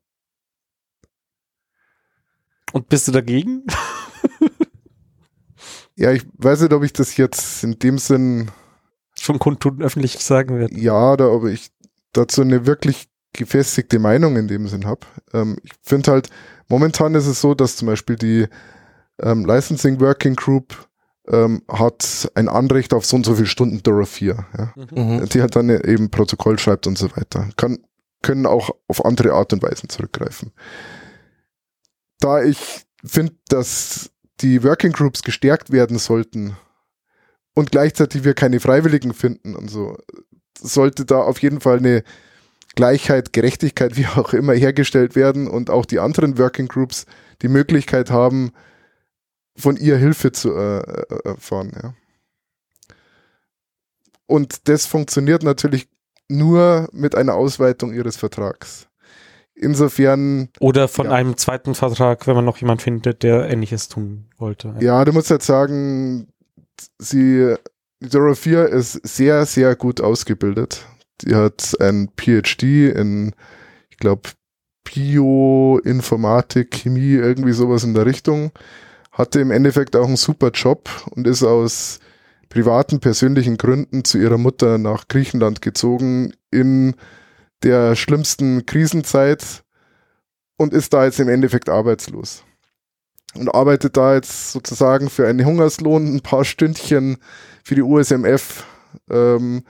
Und bist du dagegen? ja, ich weiß nicht, ob ich das jetzt in dem Sinn schon kundtun öffentlich sagen werde. Ja, oder ob ich dazu eine wirklich gefestigte Meinung in dem Sinn habe. Ähm, ich finde halt, momentan ist es so, dass zum Beispiel die ähm, Licensing Working Group ähm, hat ein Anrecht auf so und so viele Stunden Dora 4. Ja? Mhm. Die hat dann eben Protokoll schreibt und so weiter. Kann, können auch auf andere Art und Weisen zurückgreifen. Da ich finde, dass die Working Groups gestärkt werden sollten und gleichzeitig wir keine Freiwilligen finden und so, sollte da auf jeden Fall eine Gleichheit, Gerechtigkeit, wie auch immer hergestellt werden und auch die anderen Working Groups die Möglichkeit haben, von ihr Hilfe zu äh, äh, erfahren. Ja. Und das funktioniert natürlich nur mit einer Ausweitung ihres Vertrags. Insofern. Oder von ja. einem zweiten Vertrag, wenn man noch jemand findet, der ähnliches tun wollte. Ja, du musst jetzt sagen, sie, 4 ist sehr, sehr gut ausgebildet. Die hat ein PhD in, ich glaube, Bioinformatik, Chemie, irgendwie sowas in der Richtung hatte im Endeffekt auch einen super Job und ist aus privaten, persönlichen Gründen zu ihrer Mutter nach Griechenland gezogen in der schlimmsten Krisenzeit und ist da jetzt im Endeffekt arbeitslos. Und arbeitet da jetzt sozusagen für einen Hungerslohn ein paar Stündchen für die USMF, ähm,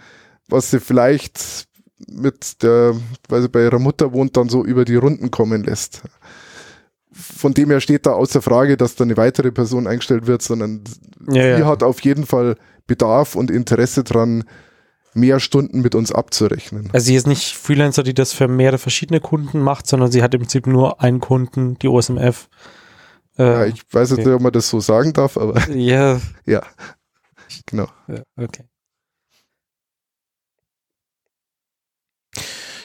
was sie vielleicht mit der, weil sie bei ihrer Mutter wohnt, dann so über die Runden kommen lässt von dem her steht da außer Frage, dass da eine weitere Person eingestellt wird, sondern ja, sie ja. hat auf jeden Fall Bedarf und Interesse dran, mehr Stunden mit uns abzurechnen. Also sie ist nicht Freelancer, die das für mehrere verschiedene Kunden macht, sondern sie hat im Prinzip nur einen Kunden, die OSMF. Äh, ja, ich weiß okay. nicht, ob man das so sagen darf, aber ja, ja, genau. Ja, okay.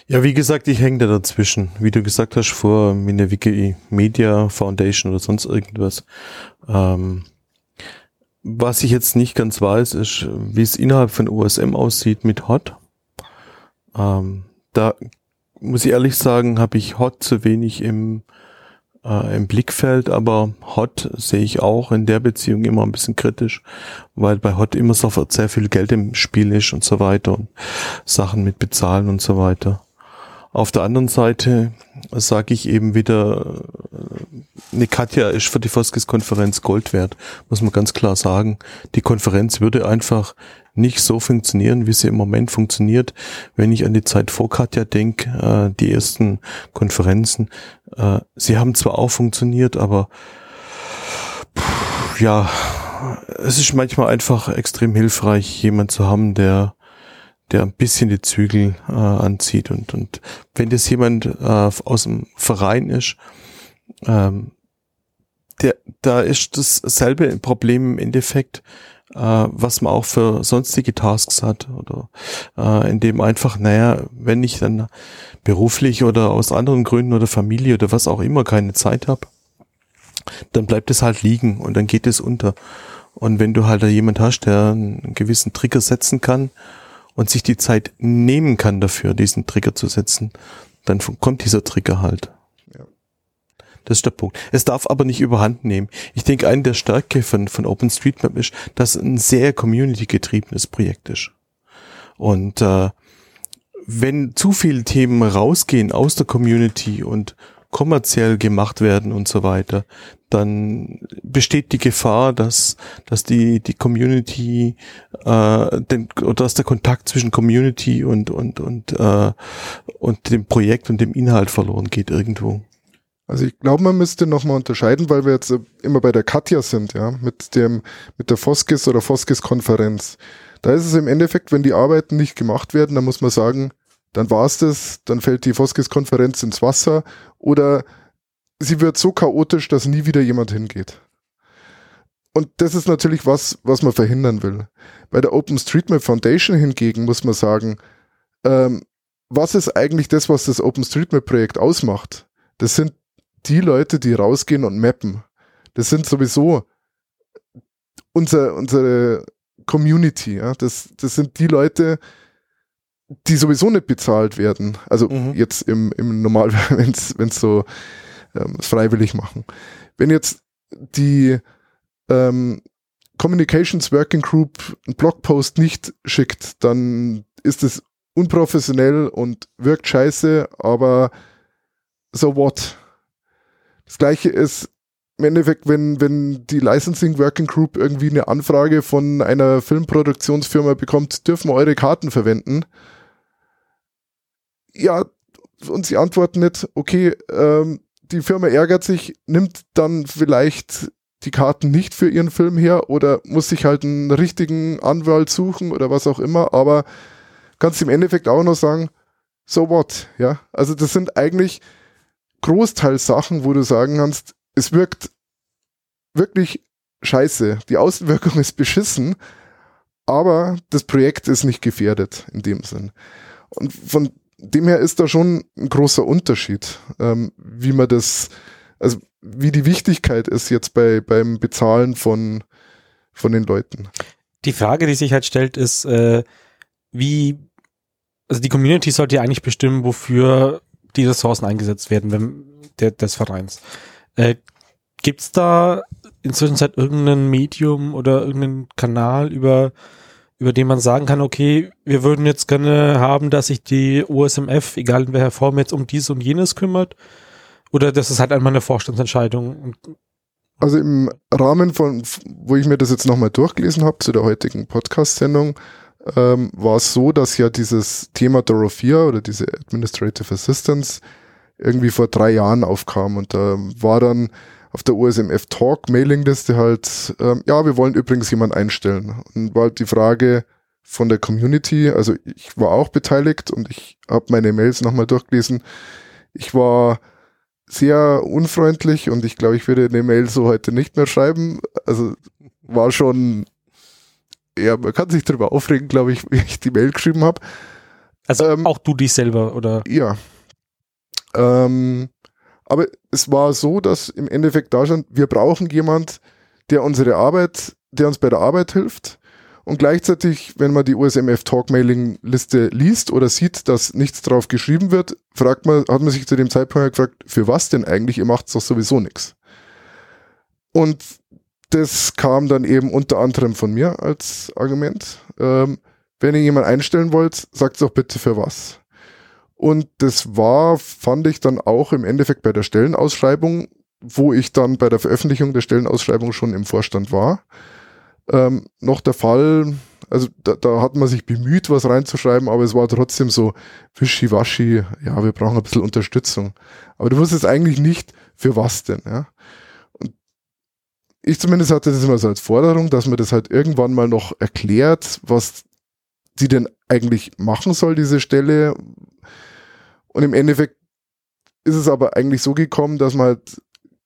Ja, wie gesagt, ich hänge da dazwischen. Wie du gesagt hast, vor mit Wiki Media Foundation oder sonst irgendwas. Ähm, was ich jetzt nicht ganz weiß, ist, wie es innerhalb von USM aussieht mit Hot. Ähm, da muss ich ehrlich sagen, habe ich Hot zu wenig im, äh, im Blickfeld, aber Hot sehe ich auch in der Beziehung immer ein bisschen kritisch, weil bei Hot immer sofort sehr viel Geld im Spiel ist und so weiter und Sachen mit bezahlen und so weiter. Auf der anderen Seite sage ich eben wieder, eine Katja ist für die Foskis-Konferenz Gold wert, muss man ganz klar sagen. Die Konferenz würde einfach nicht so funktionieren, wie sie im Moment funktioniert. Wenn ich an die Zeit vor Katja denke, äh, die ersten Konferenzen, äh, sie haben zwar auch funktioniert, aber ja, es ist manchmal einfach extrem hilfreich, jemand zu haben, der der ein bisschen die Zügel äh, anzieht. Und, und wenn das jemand äh, aus dem Verein ist, ähm, der, da ist dasselbe Problem im Endeffekt, äh, was man auch für sonstige Tasks hat. Oder äh, in dem einfach, naja, wenn ich dann beruflich oder aus anderen Gründen oder Familie oder was auch immer keine Zeit habe, dann bleibt es halt liegen und dann geht es unter. Und wenn du halt da jemand hast, der einen gewissen Trigger setzen kann, und sich die Zeit nehmen kann dafür, diesen Trigger zu setzen, dann kommt dieser Trigger halt. Ja. Das ist der Punkt. Es darf aber nicht überhand nehmen. Ich denke, eine der Stärke von, von OpenStreetMap ist, dass es ein sehr community-getriebenes Projekt ist. Und äh, wenn zu viele Themen rausgehen aus der Community und kommerziell gemacht werden und so weiter, dann besteht die Gefahr, dass, dass die, die Community, äh, den, dass der Kontakt zwischen Community und, und, und, äh, und dem Projekt und dem Inhalt verloren geht irgendwo. Also ich glaube, man müsste nochmal unterscheiden, weil wir jetzt immer bei der Katja sind, ja, mit dem, mit der Foskis oder Foskis-Konferenz. Da ist es im Endeffekt, wenn die Arbeiten nicht gemacht werden, dann muss man sagen, dann war es das, dann fällt die Foskis-Konferenz ins Wasser oder sie wird so chaotisch, dass nie wieder jemand hingeht. und das ist natürlich was, was man verhindern will. Bei der OpenStreetMap Foundation hingegen muss man sagen, ähm, was ist eigentlich das, was das OpenStreetMap-Projekt ausmacht? Das sind die Leute, die rausgehen und mappen. Das sind sowieso unser, unsere Community. Ja? Das, das sind die Leute, die sowieso nicht bezahlt werden. Also mhm. jetzt im, im Normal, wenn es so ähm, freiwillig machen. Wenn jetzt die ähm, Communications Working Group einen Blogpost nicht schickt, dann ist es unprofessionell und wirkt scheiße, aber so what? Das gleiche ist im Endeffekt, wenn, wenn die Licensing Working Group irgendwie eine Anfrage von einer Filmproduktionsfirma bekommt, dürfen wir eure Karten verwenden? Ja, und sie antworten nicht, okay, ähm, die Firma ärgert sich, nimmt dann vielleicht die Karten nicht für ihren Film her oder muss sich halt einen richtigen Anwalt suchen oder was auch immer, aber kannst im Endeffekt auch noch sagen, so what, ja. Also das sind eigentlich Großteils Sachen, wo du sagen kannst, es wirkt wirklich scheiße. Die Außenwirkung ist beschissen, aber das Projekt ist nicht gefährdet in dem Sinn. Und von dem her ist da schon ein großer Unterschied, ähm, wie man das, also wie die Wichtigkeit ist jetzt bei, beim Bezahlen von, von den Leuten. Die Frage, die sich halt stellt, ist, äh, wie, also die Community sollte ja eigentlich bestimmen, wofür die Ressourcen eingesetzt werden, wenn der, des Vereins. Äh, Gibt es da inzwischen seit irgendein Medium oder irgendeinen Kanal, über, über den man sagen kann, okay, wir würden jetzt gerne haben, dass sich die USMF, egal in welcher Form, jetzt um dies und jenes kümmert? Oder das ist halt einmal eine Vorstandsentscheidung? Also im Rahmen von, wo ich mir das jetzt nochmal durchgelesen habe zu der heutigen Podcast-Sendung, ähm, war es so, dass ja dieses Thema Dorothea oder diese Administrative Assistance irgendwie vor drei Jahren aufkam und da war dann auf der USMF Talk Mailingliste halt, ähm, ja, wir wollen übrigens jemand einstellen. Und war halt die Frage von der Community, also ich war auch beteiligt und ich habe meine Mails nochmal durchgelesen. Ich war sehr unfreundlich und ich glaube, ich würde eine Mail so heute nicht mehr schreiben. Also war schon, ja, man kann sich darüber aufregen, glaube ich, wie ich die Mail geschrieben habe. Also ähm, auch du dich selber, oder? Ja. Ähm, aber es war so, dass im Endeffekt da stand, wir brauchen jemand, der unsere Arbeit, der uns bei der Arbeit hilft. Und gleichzeitig, wenn man die USMF Talk Mailing Liste liest oder sieht, dass nichts drauf geschrieben wird, fragt man, hat man sich zu dem Zeitpunkt gefragt, für was denn eigentlich? Ihr macht doch sowieso nichts. Und das kam dann eben unter anderem von mir als Argument. Ähm, wenn ihr jemanden einstellen wollt, sagt doch bitte für was. Und das war, fand ich dann auch im Endeffekt bei der Stellenausschreibung, wo ich dann bei der Veröffentlichung der Stellenausschreibung schon im Vorstand war, ähm, noch der Fall. Also da, da hat man sich bemüht, was reinzuschreiben, aber es war trotzdem so wischiwaschi, ja, wir brauchen ein bisschen Unterstützung. Aber du wusstest eigentlich nicht, für was denn, ja. Und ich zumindest hatte das immer so als Forderung, dass man das halt irgendwann mal noch erklärt, was die denn eigentlich machen soll, diese Stelle, und im Endeffekt ist es aber eigentlich so gekommen, dass man halt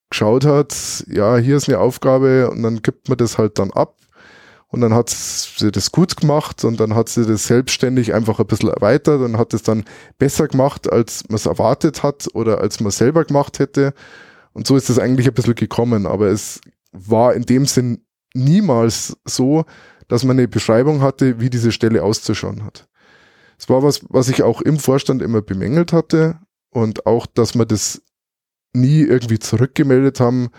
geschaut hat, ja, hier ist eine Aufgabe und dann gibt man das halt dann ab. Und dann hat sie das gut gemacht und dann hat sie das selbstständig einfach ein bisschen erweitert und hat es dann besser gemacht, als man es erwartet hat oder als man selber gemacht hätte. Und so ist es eigentlich ein bisschen gekommen. Aber es war in dem Sinn niemals so, dass man eine Beschreibung hatte, wie diese Stelle auszuschauen hat. Es war was, was ich auch im Vorstand immer bemängelt hatte und auch, dass wir das nie irgendwie zurückgemeldet haben,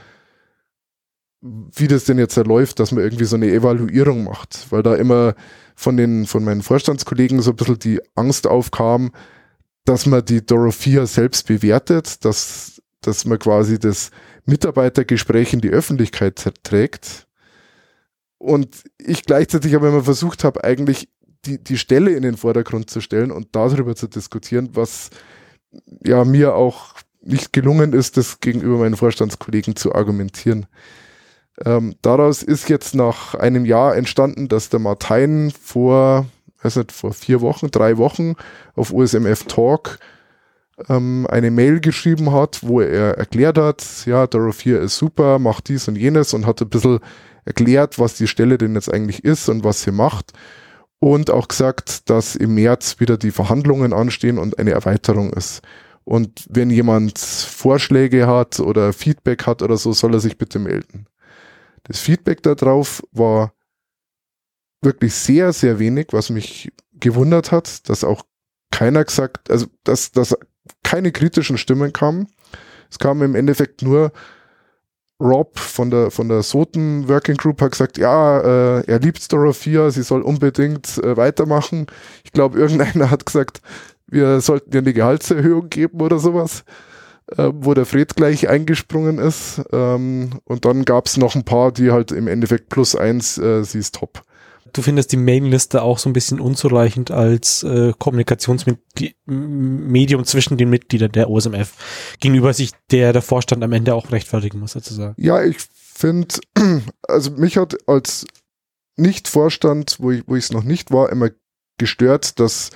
wie das denn jetzt läuft, dass man irgendwie so eine Evaluierung macht, weil da immer von den, von meinen Vorstandskollegen so ein bisschen die Angst aufkam, dass man die Dorothea selbst bewertet, dass, dass man quasi das Mitarbeitergespräch in die Öffentlichkeit trägt. Und ich gleichzeitig aber immer versucht habe, eigentlich die, die Stelle in den Vordergrund zu stellen und darüber zu diskutieren, was ja mir auch nicht gelungen ist, das gegenüber meinen Vorstandskollegen zu argumentieren. Ähm, daraus ist jetzt nach einem Jahr entstanden, dass der Martin vor, weiß nicht, vor vier Wochen, drei Wochen auf USMF Talk ähm, eine Mail geschrieben hat, wo er erklärt hat, ja, Dorothea ist super, macht dies und jenes und hat ein bisschen erklärt, was die Stelle denn jetzt eigentlich ist und was sie macht. Und auch gesagt, dass im März wieder die Verhandlungen anstehen und eine Erweiterung ist. Und wenn jemand Vorschläge hat oder Feedback hat oder so, soll er sich bitte melden. Das Feedback darauf war wirklich sehr, sehr wenig, was mich gewundert hat, dass auch keiner gesagt, also dass, dass keine kritischen Stimmen kamen. Es kam im Endeffekt nur Rob von der von der Soten Working Group hat gesagt, ja, äh, er liebt Dorothea, sie soll unbedingt äh, weitermachen. Ich glaube, irgendeiner hat gesagt, wir sollten ihr eine Gehaltserhöhung geben oder sowas, äh, wo der Fred gleich eingesprungen ist. Ähm, und dann gab es noch ein paar, die halt im Endeffekt plus eins, äh, sie ist top du findest die Mailingliste auch so ein bisschen unzureichend als äh, Kommunikationsmedium zwischen den Mitgliedern der OSMF, gegenüber sich der der Vorstand am Ende auch rechtfertigen muss, sozusagen. Ja, ich finde, also mich hat als Nicht-Vorstand, wo ich es noch nicht war, immer gestört, dass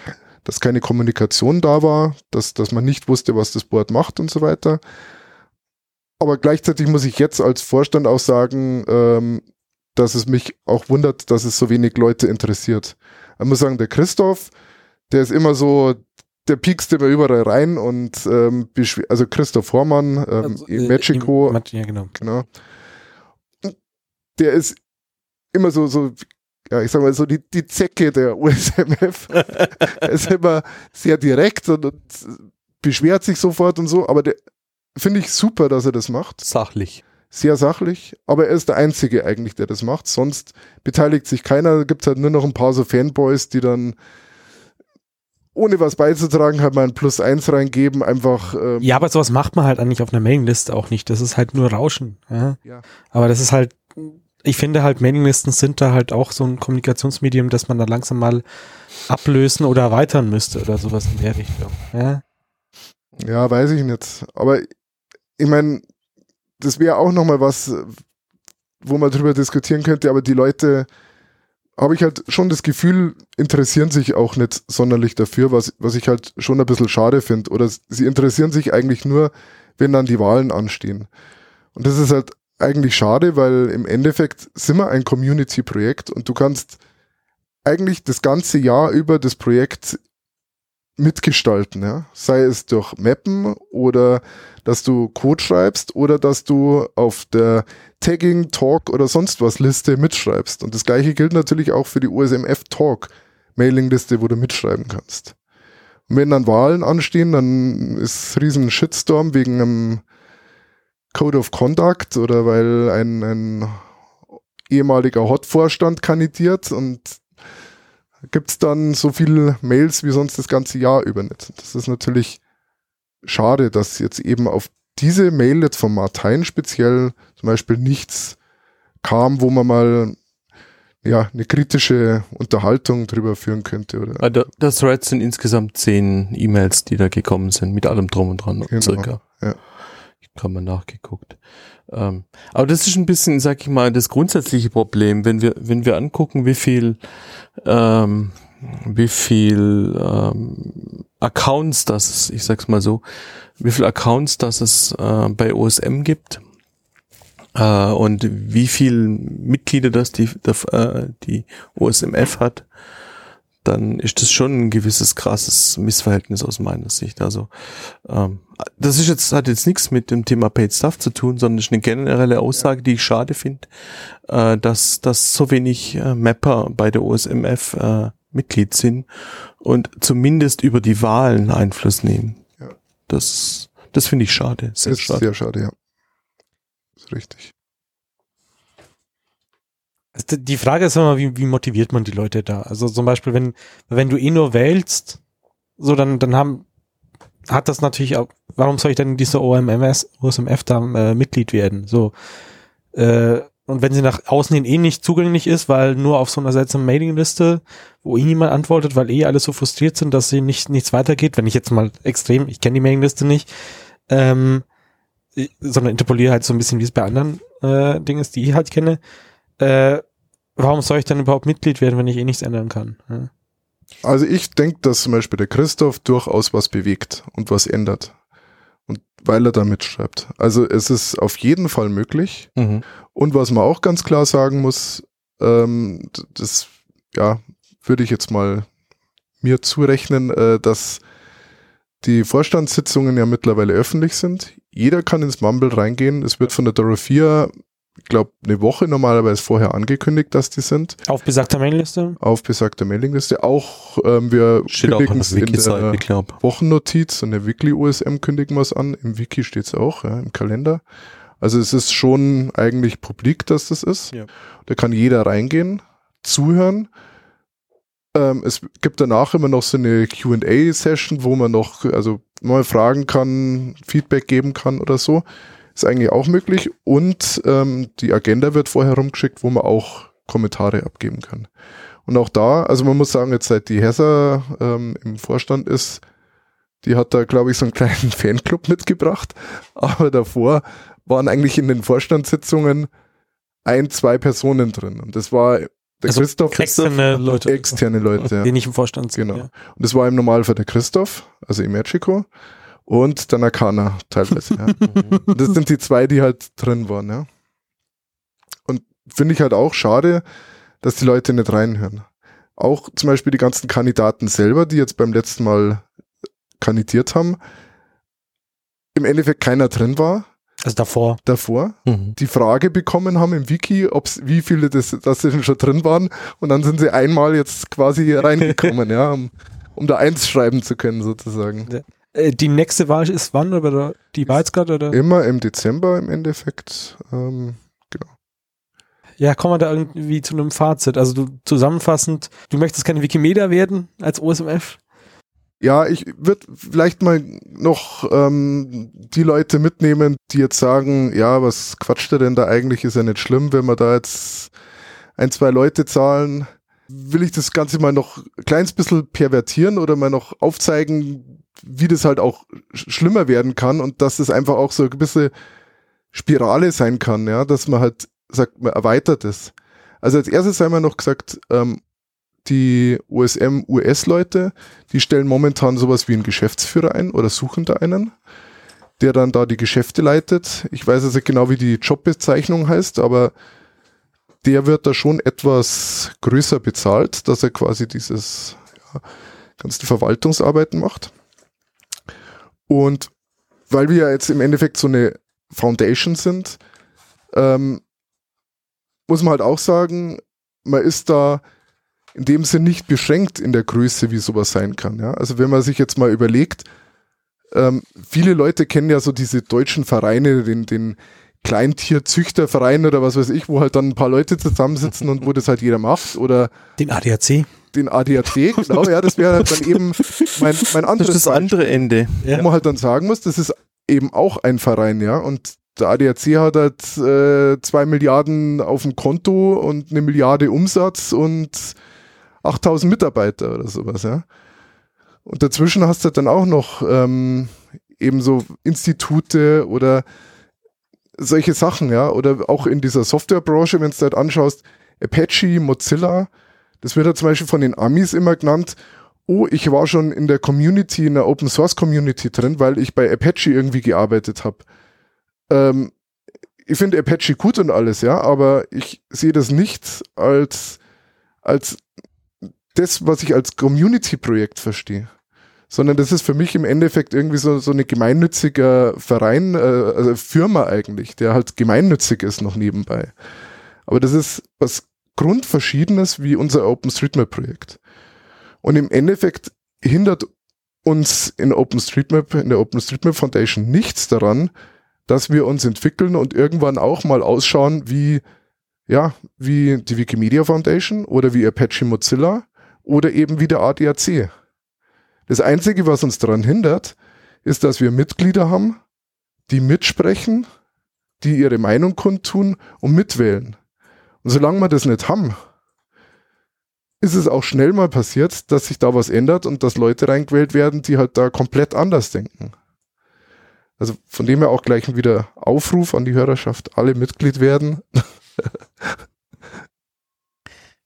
dass keine Kommunikation da war, dass, dass man nicht wusste, was das Board macht und so weiter. Aber gleichzeitig muss ich jetzt als Vorstand auch sagen, ähm, dass es mich auch wundert, dass es so wenig Leute interessiert. Ich muss sagen, der Christoph, der ist immer so, der piekst immer überall rein und ähm, also Christoph Hormann, ähm, also, äh, Mexico, ja, genau. genau. Der ist immer so, so, ja, ich sag mal so die, die Zecke der USMF. er ist immer sehr direkt und, und beschwert sich sofort und so, aber der finde ich super, dass er das macht. Sachlich sehr sachlich, aber er ist der Einzige eigentlich, der das macht. Sonst beteiligt sich keiner. Gibt halt nur noch ein paar so Fanboys, die dann ohne was beizutragen halt mal ein Plus eins reingeben, einfach. Ähm ja, aber sowas macht man halt eigentlich auf einer Mailingliste auch nicht. Das ist halt nur Rauschen. Ja? ja. Aber das ist halt, ich finde halt Mailinglisten sind da halt auch so ein Kommunikationsmedium, das man da langsam mal ablösen oder erweitern müsste oder sowas in der Richtung. Ja, ja weiß ich nicht. Aber ich meine, das wäre auch nochmal was, wo man drüber diskutieren könnte, aber die Leute, habe ich halt schon das Gefühl, interessieren sich auch nicht sonderlich dafür, was, was ich halt schon ein bisschen schade finde. Oder sie interessieren sich eigentlich nur, wenn dann die Wahlen anstehen. Und das ist halt eigentlich schade, weil im Endeffekt sind wir ein Community-Projekt und du kannst eigentlich das ganze Jahr über das Projekt mitgestalten, ja. Sei es durch Mappen oder dass du Code schreibst oder dass du auf der Tagging, Talk oder sonst was Liste mitschreibst. Und das gleiche gilt natürlich auch für die USMF Talk Mailingliste, wo du mitschreiben kannst. Und wenn dann Wahlen anstehen, dann ist riesen Shitstorm wegen einem Code of Conduct oder weil ein, ein ehemaliger Hot-Vorstand kandidiert und gibt es dann so viele Mails wie sonst das ganze Jahr über nicht. Das ist natürlich schade, dass jetzt eben auf diese Mail jetzt von Martin speziell zum Beispiel nichts kam, wo man mal ja, eine kritische Unterhaltung drüber führen könnte. Oder? Also das Thread sind insgesamt zehn E-Mails, die da gekommen sind, mit allem drum und dran, genau, circa. Ja. Habe mal nachgeguckt. Ähm, aber das ist ein bisschen, sag ich mal, das grundsätzliche Problem, wenn wir, wenn wir angucken, wie viel, ähm, wie viel ähm, Accounts das es, ich sag's mal so, wie viel Accounts das es äh, bei OSM gibt äh, und wie viel Mitglieder das die, der, äh, die OSMF hat, dann ist das schon ein gewisses krasses Missverhältnis aus meiner Sicht. Also ähm, das ist jetzt hat jetzt nichts mit dem Thema Paid Stuff zu tun, sondern ist eine generelle Aussage, die ich schade finde, äh, dass dass so wenig äh, Mapper bei der OSMF äh, Mitglied sind und zumindest über die Wahlen Einfluss nehmen. Ja. Das das finde ich schade. Sehr ist schade. sehr schade, ja. Ist richtig. Also die Frage ist immer, wie, wie motiviert man die Leute da? Also zum Beispiel, wenn, wenn du eh nur wählst, so dann, dann haben, hat das natürlich auch, warum soll ich denn in dieser OMMS, OSMF da äh, Mitglied werden? So, äh, und wenn sie nach außen hin eh nicht zugänglich ist, weil nur auf so einer seltsamen Mailingliste, wo eh niemand antwortet, weil eh alle so frustriert sind, dass sie nicht nichts weitergeht, wenn ich jetzt mal extrem, ich kenne die Mailingliste nicht, ähm, sondern interpoliere halt so ein bisschen, wie es bei anderen äh, Dingen ist, die ich halt kenne, äh, warum soll ich dann überhaupt Mitglied werden, wenn ich eh nichts ändern kann? Ja? Also ich denke, dass zum Beispiel der Christoph durchaus was bewegt und was ändert. Und weil er da mitschreibt. Also es ist auf jeden Fall möglich. Mhm. Und was man auch ganz klar sagen muss, ähm, das ja, würde ich jetzt mal mir zurechnen, äh, dass die Vorstandssitzungen ja mittlerweile öffentlich sind. Jeder kann ins Mumble reingehen. Es wird von der Dorothea, glaube, eine Woche normalerweise vorher angekündigt, dass die sind, Auf besagter Mailingliste. auf besagter Mailingliste. Auch ähm, wir Steht kündigen es in der ich glaube. Wochennotiz und der Weekly USM kündigen wir es an. Im Wiki steht es auch, ja, im Kalender. Also es ist schon eigentlich publik, dass das ist. Ja. Da kann jeder reingehen, zuhören. Ähm, es gibt danach immer noch so eine Q&A-Session, wo man noch also mal fragen kann, Feedback geben kann oder so. Ist eigentlich auch möglich. Und ähm, die Agenda wird vorher rumgeschickt, wo man auch Kommentare abgeben kann. Und auch da, also man muss sagen, jetzt seit die Hessa ähm, im Vorstand ist, die hat da, glaube ich, so einen kleinen Fanclub mitgebracht. Aber davor waren eigentlich in den Vorstandssitzungen ein, zwei Personen drin. Und das war der Also Christoph, Externe Leute. externe Leute. Die Ja. nicht im Vorstand sind. Genau. Ja. Und das war im Normalfall der Christoph, also Emerchico, und der Nakana teilweise. Ja. Das sind die zwei, die halt drin waren, ja. Und finde ich halt auch schade, dass die Leute nicht reinhören. Auch zum Beispiel die ganzen Kandidaten selber, die jetzt beim letzten Mal kandidiert haben, im Endeffekt keiner drin war Also davor. davor, Mhm. die Frage bekommen haben im Wiki, ob's, wie viele das, das schon drin waren, und dann sind sie einmal jetzt quasi reingekommen, ja, um, um da eins schreiben zu können, sozusagen. Äh, die nächste Wahl ist wann? Oder die jetzt gerade? Oder? Immer im Dezember im Endeffekt. Ähm, Ja, kommen wir da irgendwie zu einem Fazit. Also du zusammenfassend, du möchtest keine Wikimedia werden als OSMF? Ja, ich würde vielleicht mal noch ähm, die Leute mitnehmen, die jetzt sagen, ja, was quatscht er denn da eigentlich? Ist ja nicht schlimm, wenn wir da jetzt ein, zwei Leute zahlen. Will ich das Ganze mal noch ein kleines bisschen pervertieren oder mal noch aufzeigen, wie das halt auch sch- schlimmer werden kann und dass es einfach auch so eine gewisse Spirale sein kann, ja, dass man halt sagt, man erweitert es. Also als erstes einmal noch gesagt, ähm, die OSM-US-Leute, die stellen momentan sowas wie einen Geschäftsführer ein oder suchen da einen, der dann da die Geschäfte leitet. Ich weiß also genau, wie die Jobbezeichnung heißt, aber der wird da schon etwas größer bezahlt, dass er quasi dieses ja, ganzen Verwaltungsarbeiten macht. Und weil wir ja jetzt im Endeffekt so eine Foundation sind, ähm, muss man halt auch sagen, man ist da in dem Sinn nicht beschränkt in der Größe, wie sowas sein kann. Ja? Also wenn man sich jetzt mal überlegt, ähm, viele Leute kennen ja so diese deutschen Vereine, den, den Kleintierzüchterverein oder was weiß ich, wo halt dann ein paar Leute zusammensitzen und wo das halt jeder macht oder Den ADAC? Den ADAC, genau, ja, das wäre halt dann eben mein, mein Das anderes ist das andere Ende. Ja. wo man halt dann sagen muss, das ist eben auch ein Verein, ja. Und der ADAC hat halt äh, zwei Milliarden auf dem Konto und eine Milliarde Umsatz und 8000 Mitarbeiter oder sowas, ja. Und dazwischen hast du dann auch noch ähm, eben so Institute oder solche Sachen, ja. Oder auch in dieser Softwarebranche, wenn du halt anschaust, Apache, Mozilla, das wird ja zum Beispiel von den Amis immer genannt, oh, ich war schon in der Community, in der Open Source Community drin, weil ich bei Apache irgendwie gearbeitet habe. Ähm, ich finde Apache gut und alles, ja, aber ich sehe das nicht als, als das, was ich als Community-Projekt verstehe. Sondern das ist für mich im Endeffekt irgendwie so, so eine gemeinnütziger Verein, äh, also Firma eigentlich, der halt gemeinnützig ist noch nebenbei. Aber das ist was Grundverschiedenes wie unser OpenStreetMap-Projekt. Und im Endeffekt hindert uns in OpenStreetMap, in der OpenStreetMap Foundation nichts daran, dass wir uns entwickeln und irgendwann auch mal ausschauen wie, ja, wie die Wikimedia Foundation oder wie Apache Mozilla oder eben wie der ADAC. Das Einzige, was uns daran hindert, ist, dass wir Mitglieder haben, die mitsprechen, die ihre Meinung kundtun und mitwählen. Und solange wir das nicht haben, ist es auch schnell mal passiert, dass sich da was ändert und dass Leute reingewählt werden, die halt da komplett anders denken. Also von dem her auch gleich wieder Aufruf an die Hörerschaft, alle Mitglied werden.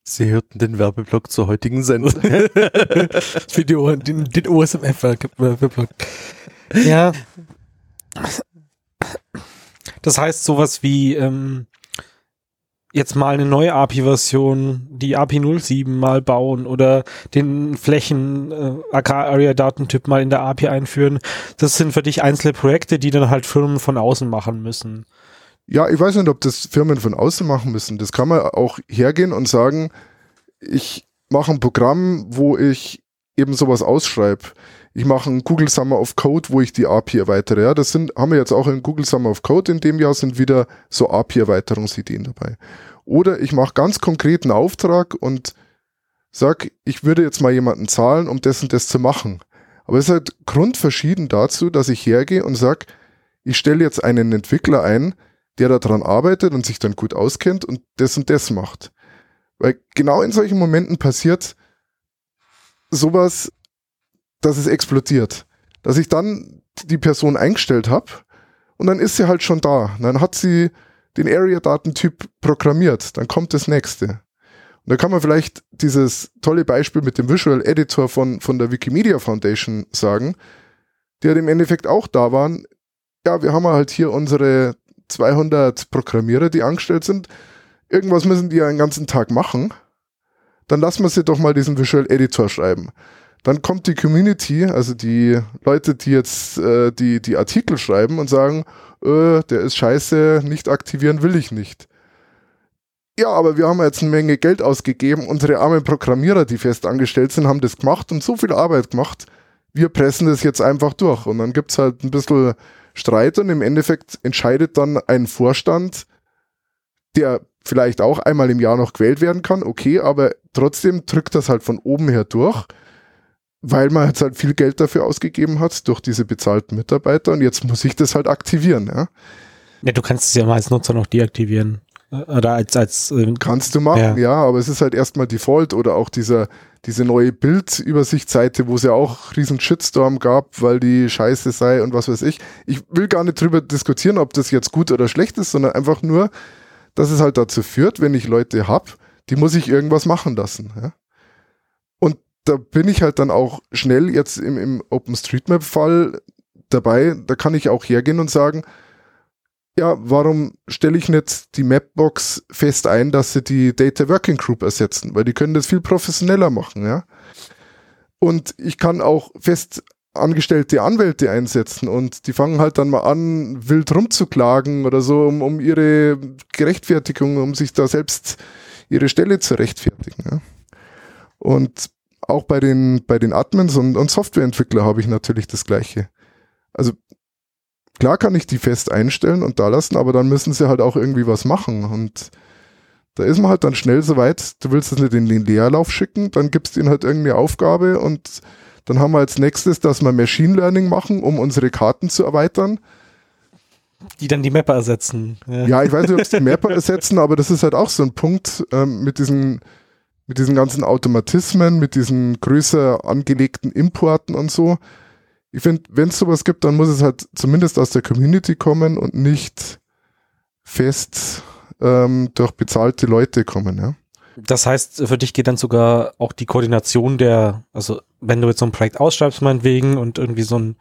Sie hörten den Werbeblock zur heutigen Sendung. Für die, O- den, den OSMF-Werbeblock. Ja. Das heißt sowas wie ähm, jetzt mal eine neue API-Version, die API 07 mal bauen oder den Flächen äh, Area-Datentyp mal in der API einführen. Das sind für dich einzelne Projekte, die dann halt Firmen von außen machen müssen. Ja, ich weiß nicht, ob das Firmen von außen machen müssen. Das kann man auch hergehen und sagen, ich mache ein Programm, wo ich eben sowas ausschreibe. Ich mache ein Google Summer of Code, wo ich die API erweitere. Ja, das sind, haben wir jetzt auch in Google Summer of Code in dem Jahr sind wieder so API-Erweiterungsideen dabei. Oder ich mache ganz konkreten Auftrag und sag, ich würde jetzt mal jemanden zahlen, um das und das zu machen. Aber es ist halt grundverschieden dazu, dass ich hergehe und sag, ich stelle jetzt einen Entwickler ein, der daran arbeitet und sich dann gut auskennt und das und das macht. Weil genau in solchen Momenten passiert sowas, dass es explodiert. Dass ich dann die Person eingestellt habe und dann ist sie halt schon da. dann hat sie den Area-Datentyp programmiert, dann kommt das nächste. Und da kann man vielleicht dieses tolle Beispiel mit dem Visual Editor von, von der Wikimedia Foundation sagen, die halt im Endeffekt auch da waren. Ja, wir haben halt hier unsere 200 Programmierer, die angestellt sind. Irgendwas müssen die ja den ganzen Tag machen. Dann lassen wir sie doch mal diesen Visual Editor schreiben. Dann kommt die Community, also die Leute, die jetzt äh, die, die Artikel schreiben und sagen, äh, der ist scheiße, nicht aktivieren will ich nicht. Ja, aber wir haben jetzt eine Menge Geld ausgegeben. Unsere armen Programmierer, die fest angestellt sind, haben das gemacht und so viel Arbeit gemacht. Wir pressen das jetzt einfach durch. Und dann gibt's halt ein bisschen Streit und im Endeffekt entscheidet dann ein Vorstand, der vielleicht auch einmal im Jahr noch gewählt werden kann, okay, aber trotzdem drückt das halt von oben her durch weil man jetzt halt viel Geld dafür ausgegeben hat durch diese bezahlten Mitarbeiter und jetzt muss ich das halt aktivieren, ja. Ja, du kannst es ja mal als Nutzer noch deaktivieren. Oder als, als äh, Kannst du machen, ja. ja, aber es ist halt erstmal Default oder auch dieser, diese neue Bildübersichtsseite, wo es ja auch riesen Shitstorm gab, weil die scheiße sei und was weiß ich. Ich will gar nicht drüber diskutieren, ob das jetzt gut oder schlecht ist, sondern einfach nur, dass es halt dazu führt, wenn ich Leute hab, die muss ich irgendwas machen lassen. Ja? da bin ich halt dann auch schnell jetzt im, im OpenStreetMap-Fall dabei. Da kann ich auch hergehen und sagen, ja, warum stelle ich nicht die Mapbox fest ein, dass sie die Data Working Group ersetzen? Weil die können das viel professioneller machen, ja. Und ich kann auch fest angestellte Anwälte einsetzen und die fangen halt dann mal an, wild rumzuklagen oder so, um, um ihre Gerechtfertigung, um sich da selbst ihre Stelle zu rechtfertigen. Ja. Und auch bei den, bei den Admins und, und Softwareentwickler habe ich natürlich das Gleiche. Also klar kann ich die fest einstellen und da lassen, aber dann müssen sie halt auch irgendwie was machen. Und da ist man halt dann schnell so weit, du willst es nicht in den Leerlauf schicken, dann gibst du ihnen halt irgendeine Aufgabe und dann haben wir als nächstes, dass wir Machine Learning machen, um unsere Karten zu erweitern. Die dann die Mapper ersetzen. Ja, ja ich weiß nicht, ob es die Mapper ersetzen, aber das ist halt auch so ein Punkt ähm, mit diesen mit diesen ganzen Automatismen, mit diesen größer angelegten Importen und so. Ich finde, wenn es sowas gibt, dann muss es halt zumindest aus der Community kommen und nicht fest ähm, durch bezahlte Leute kommen, ja. Das heißt, für dich geht dann sogar auch die Koordination der, also wenn du jetzt so ein Projekt ausschreibst, meinetwegen, und irgendwie so ein,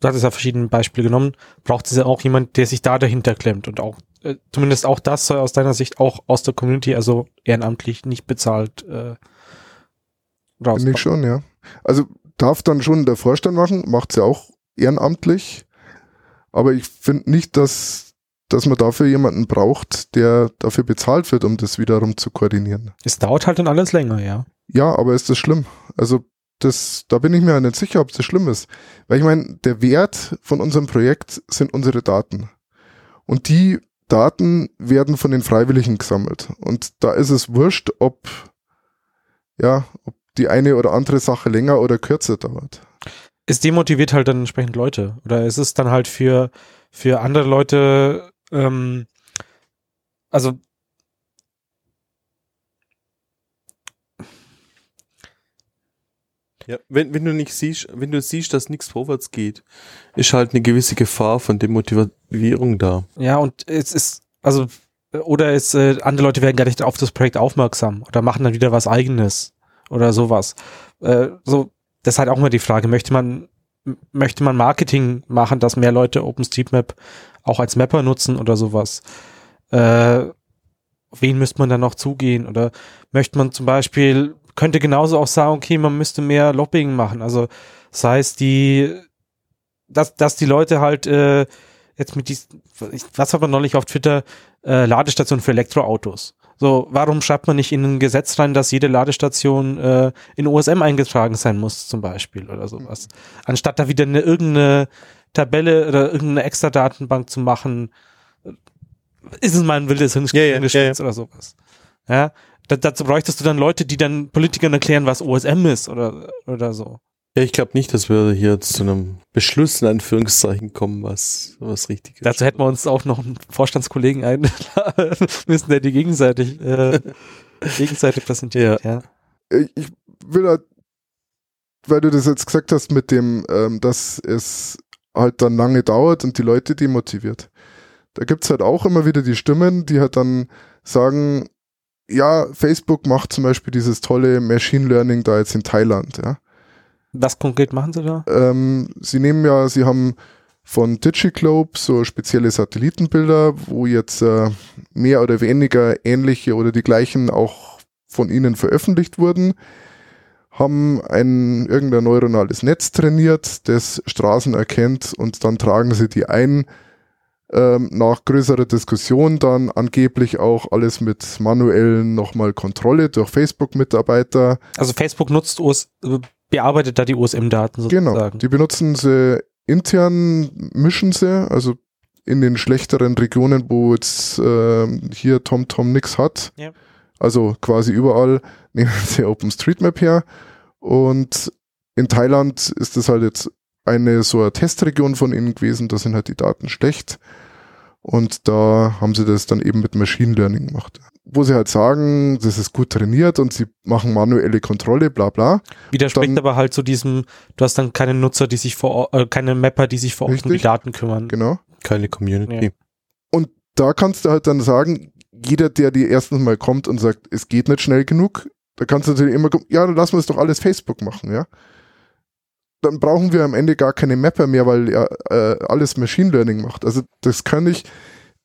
du hattest ja verschiedene Beispiele genommen, braucht es ja auch jemand, der sich da dahinter klemmt und auch äh, zumindest auch das soll aus deiner Sicht auch aus der Community, also ehrenamtlich nicht bezahlt äh, rauskommen. Finde ich schon, ja. Also darf dann schon der Vorstand machen, macht's ja auch ehrenamtlich. Aber ich finde nicht, dass, dass man dafür jemanden braucht, der dafür bezahlt wird, um das wiederum zu koordinieren. Es dauert halt dann alles länger, ja. Ja, aber ist das schlimm? Also das, da bin ich mir nicht sicher, ob das schlimm ist. Weil ich meine, der Wert von unserem Projekt sind unsere Daten. Und die Daten werden von den Freiwilligen gesammelt. Und da ist es wurscht, ob, ja, ob die eine oder andere Sache länger oder kürzer dauert. Es demotiviert halt dann entsprechend Leute. Oder ist es dann halt für, für andere Leute, ähm, also Ja, wenn, wenn du nicht siehst, wenn du siehst, dass nichts vorwärts geht, ist halt eine gewisse Gefahr von Demotivierung da. Ja, und es ist, also, oder es, äh, andere Leute werden gar nicht auf das Projekt aufmerksam oder machen dann wieder was eigenes oder sowas. Äh, so, das ist halt auch mal die Frage, möchte man möchte man Marketing machen, dass mehr Leute OpenStreetMap auch als Mapper nutzen oder sowas. Äh, wen müsste man da noch zugehen? Oder möchte man zum Beispiel, könnte genauso auch sagen, okay, man müsste mehr Lobbying machen. Also das heißt, die, dass, dass die Leute halt äh, jetzt mit diesen, was hat man neulich auf Twitter, äh, Ladestationen für Elektroautos. So, warum schreibt man nicht in ein Gesetz rein, dass jede Ladestation äh, in OSM eingetragen sein muss, zum Beispiel oder sowas? Anstatt da wieder eine irgendeine Tabelle oder irgendeine extra Datenbank zu machen, ist es mal ein wildes Hirngespinst Ja, ja, ja, ja. oder sowas. Ja, da, dazu bräuchtest du dann Leute, die dann Politikern erklären, was OSM ist oder, oder so. Ja, ich glaube nicht, dass wir hier zu einem Beschluss in Anführungszeichen kommen, was, was richtig ist. Dazu hätten wir uns auch noch einen Vorstandskollegen einladen müssen, der die gegenseitig, äh, gegenseitig präsentiert. Ja. Ich will halt, weil du das jetzt gesagt hast mit dem, ähm, dass es halt dann lange dauert und die Leute demotiviert. Da gibt's halt auch immer wieder die Stimmen, die halt dann sagen, ja, Facebook macht zum Beispiel dieses tolle Machine Learning da jetzt in Thailand, ja. Was konkret machen sie da? Ähm, sie nehmen ja, sie haben von DigiGlobe so spezielle Satellitenbilder, wo jetzt äh, mehr oder weniger ähnliche oder die gleichen auch von ihnen veröffentlicht wurden, haben ein irgendein neuronales Netz trainiert, das Straßen erkennt und dann tragen sie die ein. Ähm, nach größerer Diskussion dann angeblich auch alles mit manuellen nochmal Kontrolle durch Facebook-Mitarbeiter. Also Facebook nutzt OS, äh, bearbeitet da die OSM-Daten Genau, sozusagen. die benutzen sie intern, mischen sie, also in den schlechteren Regionen, wo jetzt ähm, hier TomTom nix hat. Ja. Also quasi überall nehmen sie OpenStreetMap her. Und in Thailand ist das halt jetzt eine so eine Testregion von ihnen gewesen, da sind halt die Daten schlecht. Und da haben sie das dann eben mit Machine Learning gemacht. Wo sie halt sagen, das ist gut trainiert und sie machen manuelle Kontrolle, bla bla. Widerspricht dann- aber halt zu diesem, du hast dann keine Nutzer, die sich vor Ort, äh, keine Mapper, die sich vor Ort um die. Daten kümmern. Genau. Keine Community. Ja. Und da kannst du halt dann sagen, jeder, der dir erstens mal kommt und sagt, es geht nicht schnell genug, da kannst du natürlich immer kommen, ja, dann lassen wir es doch alles Facebook machen, ja. Dann brauchen wir am Ende gar keine Mapper mehr, weil ja äh, alles Machine Learning macht. Also das kann ich,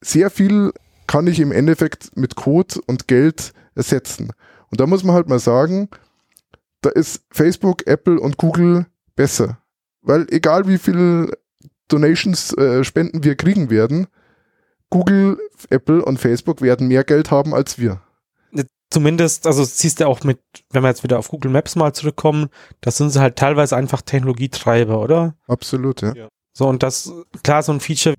sehr viel kann ich im Endeffekt mit Code und Geld ersetzen. Und da muss man halt mal sagen, da ist Facebook, Apple und Google besser. Weil egal wie viel Donations, äh, Spenden wir kriegen werden, Google, Apple und Facebook werden mehr Geld haben als wir. Zumindest, also siehst du auch mit, wenn wir jetzt wieder auf Google Maps mal zurückkommen, das sind sie halt teilweise einfach Technologietreiber, oder? Absolut, ja. So, und das, klar, so ein Feature,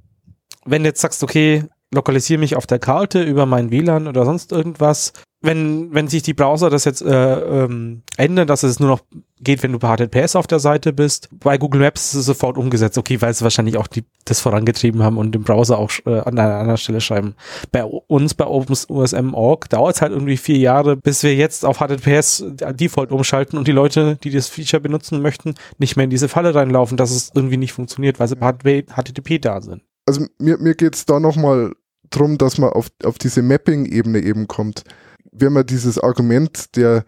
wenn du jetzt sagst, okay, lokalisiere mich auf der Karte über mein WLAN oder sonst irgendwas, wenn, wenn sich die Browser das jetzt äh, ähm, ändern, dass es nur noch geht, wenn du bei HTTPS auf der Seite bist, bei Google Maps ist es sofort umgesetzt, okay, weil sie wahrscheinlich auch die, das vorangetrieben haben und den Browser auch äh, an einer anderen Stelle schreiben. Bei uns, bei OpenOSM.org, dauert es halt irgendwie vier Jahre, bis wir jetzt auf HTTPS Default umschalten und die Leute, die das Feature benutzen möchten, nicht mehr in diese Falle reinlaufen, dass es irgendwie nicht funktioniert, weil sie bei HTTP da sind. Also mir, mir geht's da nochmal drum, dass man auf, auf diese Mapping-Ebene eben kommt. Wenn man dieses Argument der,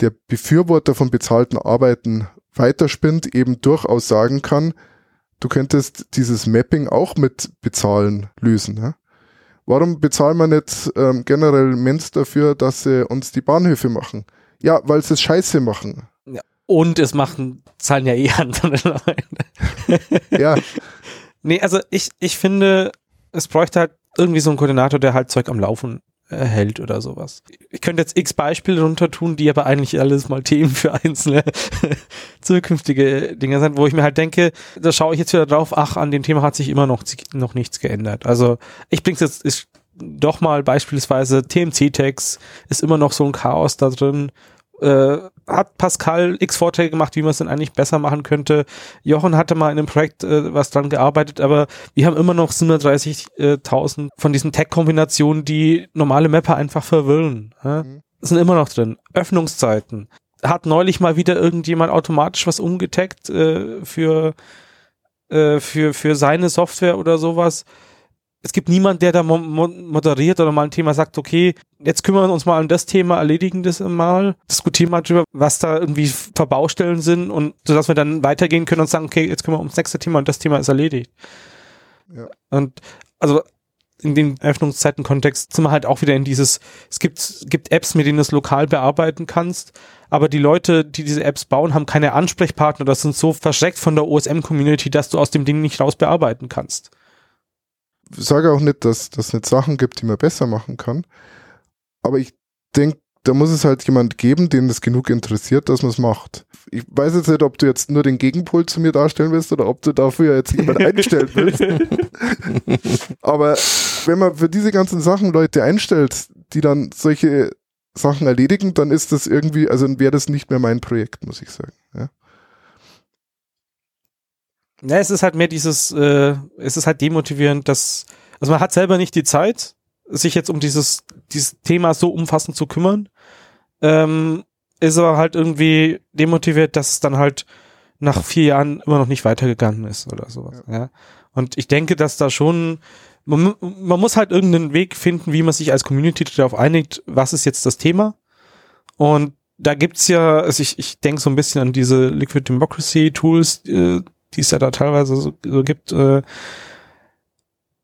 der Befürworter von bezahlten Arbeiten weiterspinnt, eben durchaus sagen kann, du könntest dieses Mapping auch mit Bezahlen lösen. Ja? Warum bezahlen wir nicht ähm, generell Mensch dafür, dass sie uns die Bahnhöfe machen? Ja, weil sie es scheiße machen. Und es machen, zahlen ja eh andere Leute. Ja, Nee, also ich, ich finde, es bräuchte halt irgendwie so einen Koordinator, der halt Zeug am Laufen äh, hält oder sowas. Ich könnte jetzt x Beispiele runter tun, die aber eigentlich alles mal Themen für einzelne zukünftige Dinge sind, wo ich mir halt denke, da schaue ich jetzt wieder drauf, ach, an dem Thema hat sich immer noch, noch nichts geändert. Also ich bring's jetzt ist doch mal beispielsweise TMC-Tags ist immer noch so ein Chaos da drin. Äh, hat Pascal x Vorträge gemacht, wie man es denn eigentlich besser machen könnte. Jochen hatte mal in einem Projekt äh, was dran gearbeitet, aber wir haben immer noch 730.000 von diesen Tag-Kombinationen, die normale Mapper einfach verwirren. Ja? Mhm. Sind immer noch drin. Öffnungszeiten. Hat neulich mal wieder irgendjemand automatisch was umgetaggt äh, für, äh, für, für seine Software oder sowas. Es gibt niemand, der da mo moderiert oder mal ein Thema sagt, okay, jetzt kümmern wir uns mal um das Thema, erledigen das mal, diskutieren mal drüber, was da irgendwie Verbaustellen sind und so dass wir dann weitergehen können und sagen, okay, jetzt kümmern wir ums nächste Thema und das Thema ist erledigt. Ja. Und also in dem Öffnungszeiten-Kontext sind wir halt auch wieder in dieses, es gibt, gibt Apps, mit denen du es lokal bearbeiten kannst, aber die Leute, die diese Apps bauen, haben keine Ansprechpartner, das sind so verschreckt von der OSM-Community, dass du aus dem Ding nicht raus bearbeiten kannst sage auch nicht, dass das nicht Sachen gibt, die man besser machen kann. Aber ich denke, da muss es halt jemand geben, den das genug interessiert, dass man es macht. Ich weiß jetzt nicht, ob du jetzt nur den Gegenpol zu mir darstellen willst oder ob du dafür jetzt jemand einstellen willst. Aber wenn man für diese ganzen Sachen Leute einstellt, die dann solche Sachen erledigen, dann ist das irgendwie, also wäre das nicht mehr mein Projekt, muss ich sagen. Ja. Ja, es ist halt mehr dieses, äh, es ist halt demotivierend, dass, also man hat selber nicht die Zeit, sich jetzt um dieses, dieses Thema so umfassend zu kümmern. Ähm, ist aber halt irgendwie demotiviert, dass es dann halt nach vier Jahren immer noch nicht weitergegangen ist oder sowas. Ja. ja. Und ich denke, dass da schon, man, man muss halt irgendeinen Weg finden, wie man sich als Community darauf einigt, was ist jetzt das Thema. Und da gibt's ja, also ich, ich denke so ein bisschen an diese Liquid Democracy Tools, äh, die es ja da teilweise so, so gibt. Äh,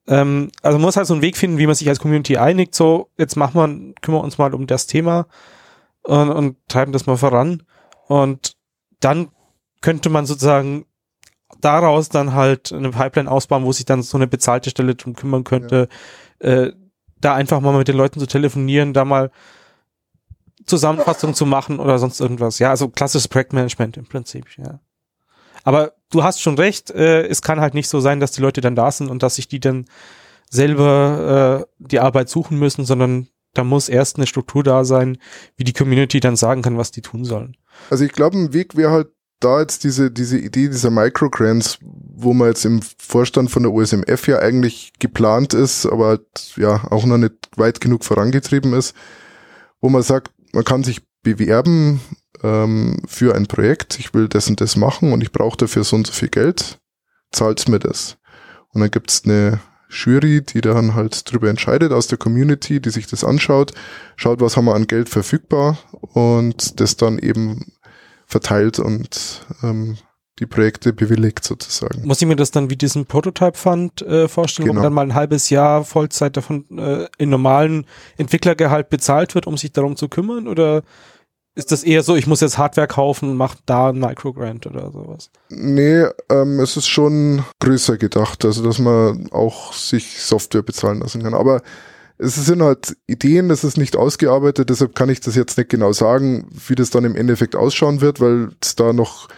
ähm, also man muss halt so einen Weg finden, wie man sich als Community einigt. So, jetzt machen wir, kümmern wir uns mal um das Thema und, und treiben das mal voran. Und dann könnte man sozusagen daraus dann halt eine Pipeline ausbauen, wo sich dann so eine bezahlte Stelle drum kümmern könnte, ja. äh, da einfach mal mit den Leuten zu telefonieren, da mal Zusammenfassung zu machen oder sonst irgendwas. Ja, also klassisches Projektmanagement im Prinzip, ja. Aber du hast schon recht, äh, es kann halt nicht so sein, dass die Leute dann da sind und dass sich die dann selber äh, die Arbeit suchen müssen, sondern da muss erst eine Struktur da sein, wie die Community dann sagen kann, was die tun sollen. Also ich glaube, ein Weg wäre halt da jetzt diese, diese Idee dieser Microgrants, wo man jetzt im Vorstand von der OSMF ja eigentlich geplant ist, aber halt, ja auch noch nicht weit genug vorangetrieben ist, wo man sagt, man kann sich bewerben ähm, für ein Projekt, ich will das und das machen und ich brauche dafür so und so viel Geld, zahlt's mir das. Und dann gibt's eine Jury, die dann halt drüber entscheidet aus der Community, die sich das anschaut, schaut, was haben wir an Geld verfügbar und das dann eben verteilt und ähm, die Projekte bewilligt sozusagen. Muss ich mir das dann wie diesen Prototype Fund äh, vorstellen, genau. wo dann mal ein halbes Jahr Vollzeit davon äh, in normalen Entwicklergehalt bezahlt wird, um sich darum zu kümmern? Oder ist das eher so, ich muss jetzt Hardware kaufen und mach da ein Microgrant oder sowas? Nee, ähm, es ist schon größer gedacht, also dass man auch sich Software bezahlen lassen kann. Aber es sind halt Ideen, das ist nicht ausgearbeitet, deshalb kann ich das jetzt nicht genau sagen, wie das dann im Endeffekt ausschauen wird, weil es da noch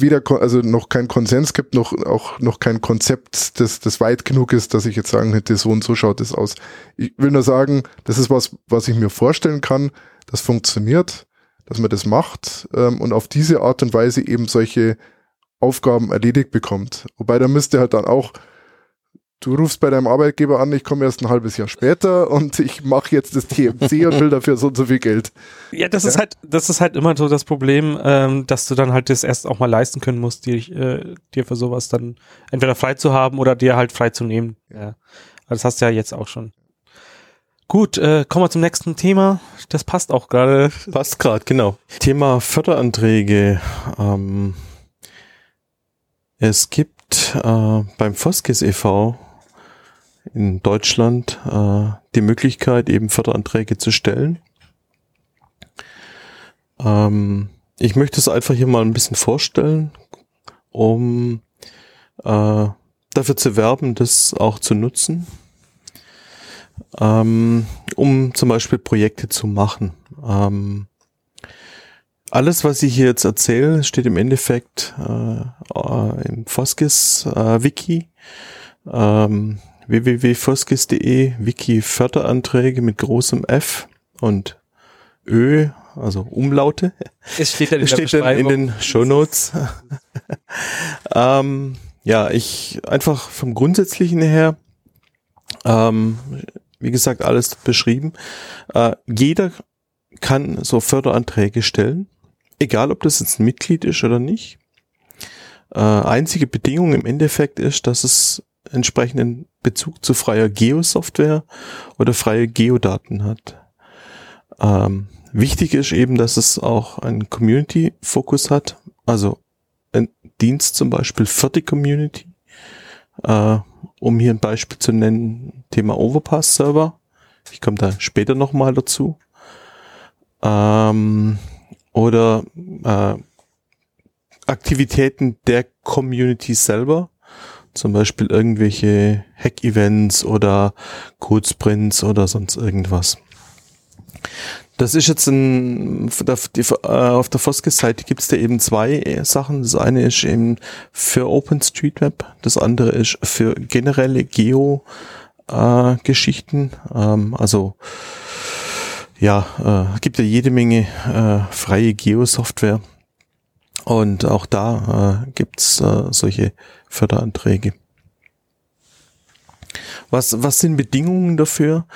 weder, also noch kein Konsens gibt, noch auch noch kein Konzept, das, das weit genug ist, dass ich jetzt sagen hätte, so und so schaut es aus. Ich will nur sagen, das ist was, was ich mir vorstellen kann, das funktioniert, dass man das macht ähm, und auf diese Art und Weise eben solche Aufgaben erledigt bekommt. Wobei da müsste halt dann auch, du rufst bei deinem Arbeitgeber an, ich komme erst ein halbes Jahr später und ich mache jetzt das TMC und will dafür so und so viel Geld. Ja, das ja? ist halt, das ist halt immer so das Problem, ähm, dass du dann halt das erst auch mal leisten können musst, dir, äh, dir für sowas dann entweder frei zu haben oder dir halt frei zu nehmen. Ja. Das hast du ja jetzt auch schon. Gut, äh, kommen wir zum nächsten Thema. Das passt auch gerade. Passt gerade, genau. Thema Förderanträge. Ähm, es gibt äh, beim Foskis e.V. in Deutschland äh, die Möglichkeit, eben Förderanträge zu stellen. Ähm, ich möchte es einfach hier mal ein bisschen vorstellen, um äh, dafür zu werben, das auch zu nutzen ähm, um zum Beispiel Projekte zu machen. Ähm, alles, was ich hier jetzt erzähle, steht im Endeffekt äh, äh im Foskis äh, Wiki, ähm, www.foskis.de, Wiki Förderanträge mit großem F und Ö, also Umlaute. Es steht dann in, steht dann in den Show Notes. ähm, ja, ich einfach vom Grundsätzlichen her ähm, wie gesagt, alles beschrieben. Äh, jeder kann so Förderanträge stellen, egal ob das jetzt ein Mitglied ist oder nicht. Äh, einzige Bedingung im Endeffekt ist, dass es entsprechenden Bezug zu freier Geo-Software oder freie Geodaten hat. Ähm, wichtig ist eben, dass es auch einen Community-Fokus hat, also ein Dienst zum Beispiel für die Community. Äh, um hier ein Beispiel zu nennen, Thema Overpass-Server. Ich komme da später nochmal dazu. Ähm, oder äh, Aktivitäten der Community selber, zum Beispiel irgendwelche Hack-Events oder Code-Sprints oder sonst irgendwas. Das ist jetzt ein, äh, auf der Foskes-Seite gibt es da eben zwei Sachen. Das eine ist eben für OpenStreetMap, das andere ist für generelle Geo-Geschichten. Ähm, also ja, äh, gibt ja jede Menge äh, freie Geo-Software. Und auch da äh, gibt's äh, solche Förderanträge. Was, was sind Bedingungen dafür?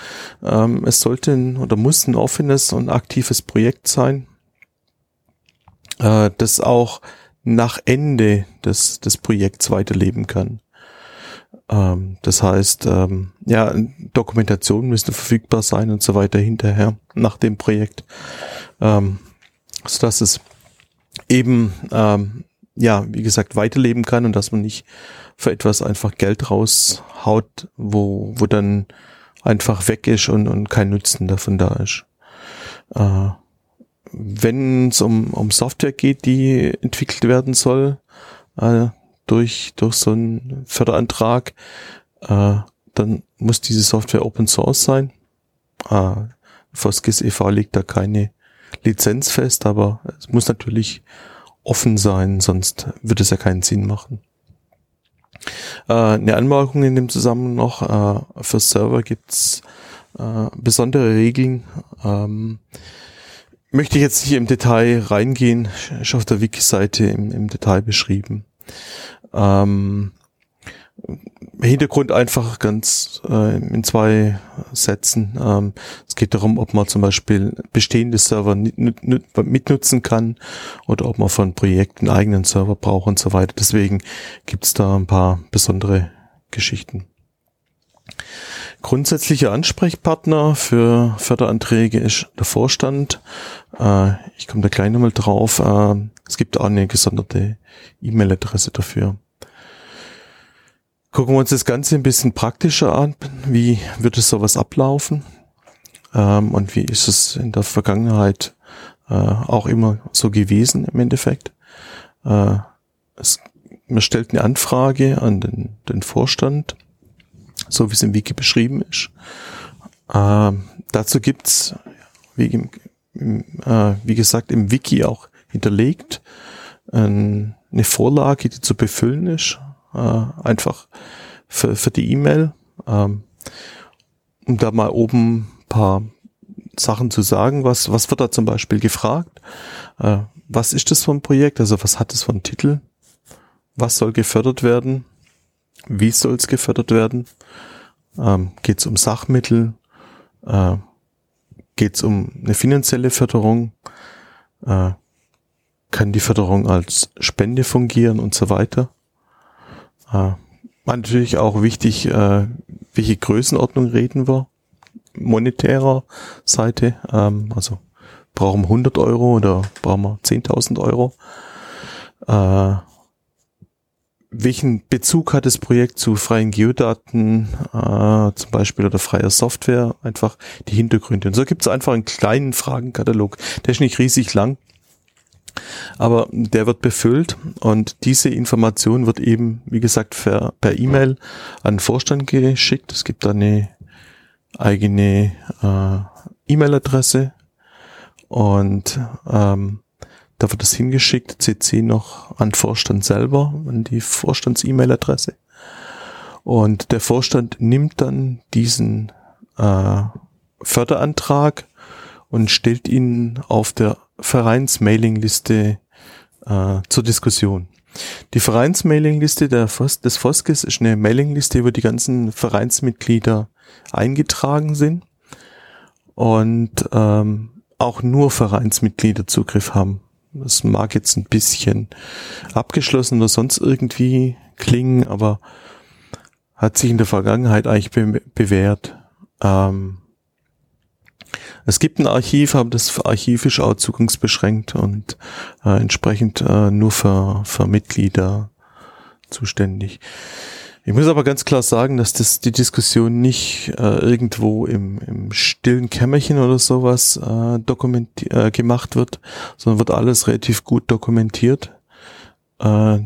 Ähm, es sollte ein, oder muss ein offenes und aktives Projekt sein, äh, das auch nach Ende des, des Projekts weiterleben kann. Ähm, das heißt, ähm, ja, Dokumentation müsste verfügbar sein und so weiter hinterher nach dem Projekt, ähm, so dass es eben, ähm, ja, wie gesagt, weiterleben kann und dass man nicht für etwas einfach Geld raushaut, wo, wo dann einfach weg ist und, und kein Nutzen davon da ist. Äh, wenn es um, um Software geht, die entwickelt werden soll, äh, durch, durch so einen Förderantrag, äh, dann muss diese Software Open Source sein. Äh, Foskis e.V. legt da keine Lizenz fest, aber es muss natürlich offen sein, sonst wird es ja keinen Sinn machen. Äh, eine Anmerkung in dem Zusammenhang noch, äh, für Server gibt's äh, besondere Regeln. Ähm, möchte ich jetzt nicht im Detail reingehen, ist auf der Wiki-Seite im, im Detail beschrieben. Ähm, Hintergrund einfach ganz äh, in zwei Sätzen. Ähm, es geht darum, ob man zum Beispiel bestehende Server mitnutzen kann oder ob man von Projekten eigenen Server braucht und so weiter. Deswegen gibt es da ein paar besondere Geschichten. Grundsätzlicher Ansprechpartner für Förderanträge ist der Vorstand. Äh, ich komme da gleich nochmal drauf. Äh, es gibt auch eine gesonderte E-Mail-Adresse dafür. Gucken wir uns das Ganze ein bisschen praktischer an. Wie wird es sowas ablaufen? Ähm, und wie ist es in der Vergangenheit äh, auch immer so gewesen im Endeffekt? Äh, es, man stellt eine Anfrage an den, den Vorstand, so wie es im Wiki beschrieben ist. Äh, dazu gibt's wie, äh, wie gesagt, im Wiki auch hinterlegt eine Vorlage, die zu befüllen ist äh, einfach für, für die E-Mail, ähm, um da mal oben paar Sachen zu sagen. Was, was wird da zum Beispiel gefragt? Äh, was ist das für ein Projekt? Also was hat es für einen Titel? Was soll gefördert werden? Wie soll es gefördert werden? Ähm, Geht es um Sachmittel? Äh, Geht es um eine finanzielle Förderung? Äh, kann die Förderung als Spende fungieren und so weiter? Äh, natürlich auch wichtig, äh, welche Größenordnung reden wir? Monetärer Seite, ähm, also brauchen wir 100 Euro oder brauchen wir 10.000 Euro? Äh, welchen Bezug hat das Projekt zu freien Geodaten, äh, zum Beispiel oder freier Software, einfach die Hintergründe. Und so gibt es einfach einen kleinen Fragenkatalog. Der ist nicht riesig lang, aber der wird befüllt und diese Information wird eben, wie gesagt, per, per E-Mail an den Vorstand geschickt. Es gibt da eine eigene äh, E-Mail-Adresse und ähm, da wird es hingeschickt, CC noch an Vorstand selber, an die Vorstands-E-Mail-Adresse. Und der Vorstand nimmt dann diesen äh, Förderantrag und stellt ihn auf der Vereinsmailingliste äh, zur Diskussion. Die Vereinsmailingliste des Foskes ist eine Mailingliste, wo die ganzen Vereinsmitglieder eingetragen sind und ähm, auch nur Vereinsmitglieder Zugriff haben. Das mag jetzt ein bisschen abgeschlossen oder sonst irgendwie klingen, aber hat sich in der Vergangenheit eigentlich be bewährt. Ähm, es gibt ein Archiv, aber das Archiv ist auch zugangsbeschränkt und äh, entsprechend äh, nur für, für Mitglieder zuständig. Ich muss aber ganz klar sagen, dass das die Diskussion nicht äh, irgendwo im, im stillen Kämmerchen oder sowas äh, dokumenti äh, gemacht wird, sondern wird alles relativ gut dokumentiert. Äh,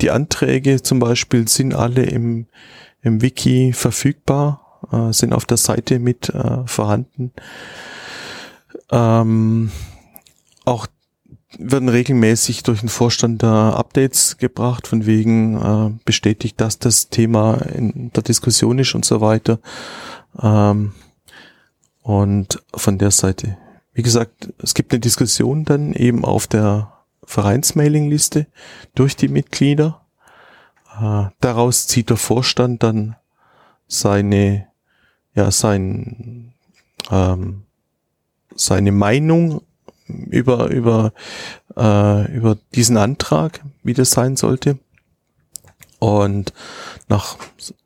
die Anträge zum Beispiel sind alle im, im Wiki verfügbar, äh, sind auf der Seite mit äh, vorhanden. Ähm, auch werden regelmäßig durch den Vorstand da Updates gebracht, von wegen äh, bestätigt, dass das Thema in der Diskussion ist und so weiter. Ähm, und von der Seite, wie gesagt, es gibt eine Diskussion dann eben auf der Vereinsmailingliste durch die Mitglieder. Äh, daraus zieht der Vorstand dann seine, ja, sein, ähm, seine Meinung über, über, äh, über diesen Antrag, wie das sein sollte. Und nach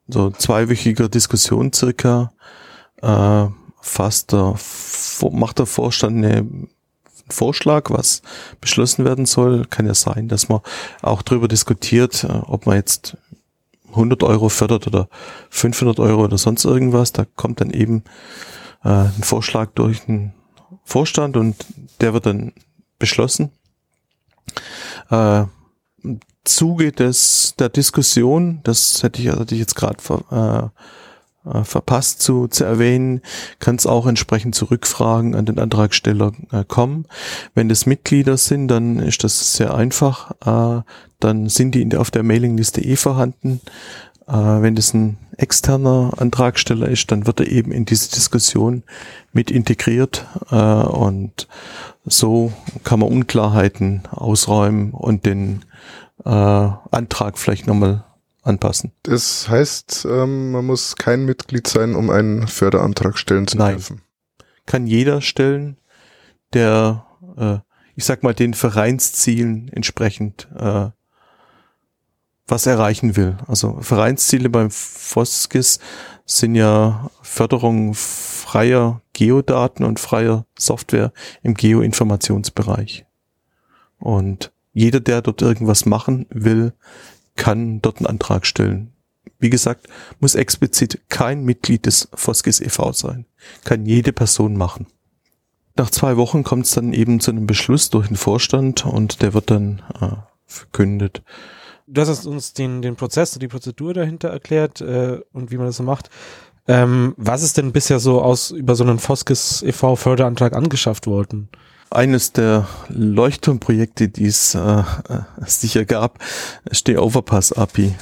so zweiwöchiger Diskussion circa äh, fasst der, macht der Vorstand eine Vorschlag, was beschlossen werden soll. Kann ja sein, dass man auch darüber diskutiert, äh, ob man jetzt 100 Euro fördert oder 500 Euro oder sonst irgendwas. Da kommt dann eben äh, ein Vorschlag durch den Vorstand und der wird dann beschlossen. Äh, Zuge des, der Diskussion, das hätte ich, hatte ich jetzt gerade ver, äh, äh, verpasst zu, zu erwähnen, kann es auch entsprechend zu Rückfragen an den Antragsteller äh, kommen. Wenn das Mitglieder sind, dann ist das sehr einfach. Äh, dann sind die in der, auf der Mailingliste eh vorhanden. Äh, wenn das ein externer Antragsteller ist, dann wird er eben in diese Diskussion mit integriert äh, und so kann man Unklarheiten ausräumen und den äh, Antrag vielleicht nochmal anpassen. Das heißt, ähm, man muss kein Mitglied sein, um einen Förderantrag stellen zu Nein. dürfen. Kann jeder stellen, der, äh, ich sag mal, den Vereinszielen entsprechend äh, was erreichen will. Also Vereinsziele beim Foskis sind ja Förderung freier Geodaten und freier Software im Geoinformationsbereich. Und jeder, der dort irgendwas machen will, kann dort einen Antrag stellen. Wie gesagt, muss explizit kein Mitglied des Foskis e.V. sein. Kann jede Person machen. Nach zwei Wochen kommt es dann eben zu einem Beschluss durch den Vorstand und der wird dann äh, verkündet du hast uns den, den Prozess und die Prozedur dahinter erklärt äh, und wie man das so macht. Ähm, was ist denn bisher so aus über so einen Foskes e.V. Förderantrag angeschafft worden? Eines der Leuchtturmprojekte, die es äh, sicher gab, ist die Overpass API.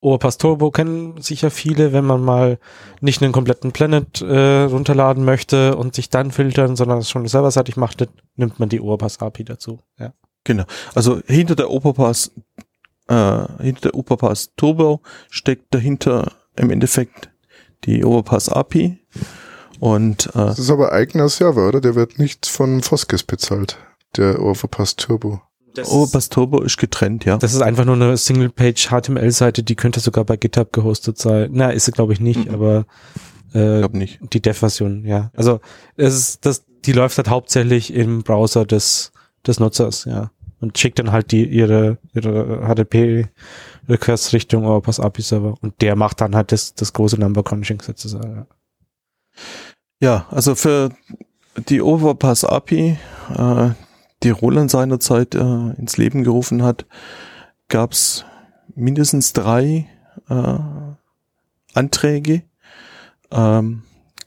Overpass Turbo kennen sicher viele, wenn man mal nicht einen kompletten Planet äh, runterladen möchte und sich dann filtern, sondern es schon serverseitig macht, nimmt man die Overpass API dazu. Ja. Genau. Also hinter der Overpass äh, hinter der Overpass Turbo steckt dahinter im Endeffekt die Overpass API. Und, äh, das ist aber eigener Server, oder? Der wird nicht von Foskes bezahlt, der Overpass Turbo. Das Overpass Turbo ist getrennt, ja. Das ist einfach nur eine Single-Page HTML-Seite, die könnte sogar bei GitHub gehostet sein. Na, ist sie glaube ich nicht, mhm. aber äh, glaub nicht. die Dev-Version, ja. Also es ist, das, die läuft halt hauptsächlich im Browser des, des Nutzers, ja und schickt dann halt die ihre ihre HTTP Requests Richtung Overpass API Server und der macht dann halt das das große Number Crunching sozusagen. Ja, also für die Overpass API, äh, die Roland seinerzeit äh, ins Leben gerufen hat, gab's mindestens drei äh, Anträge. Ähm,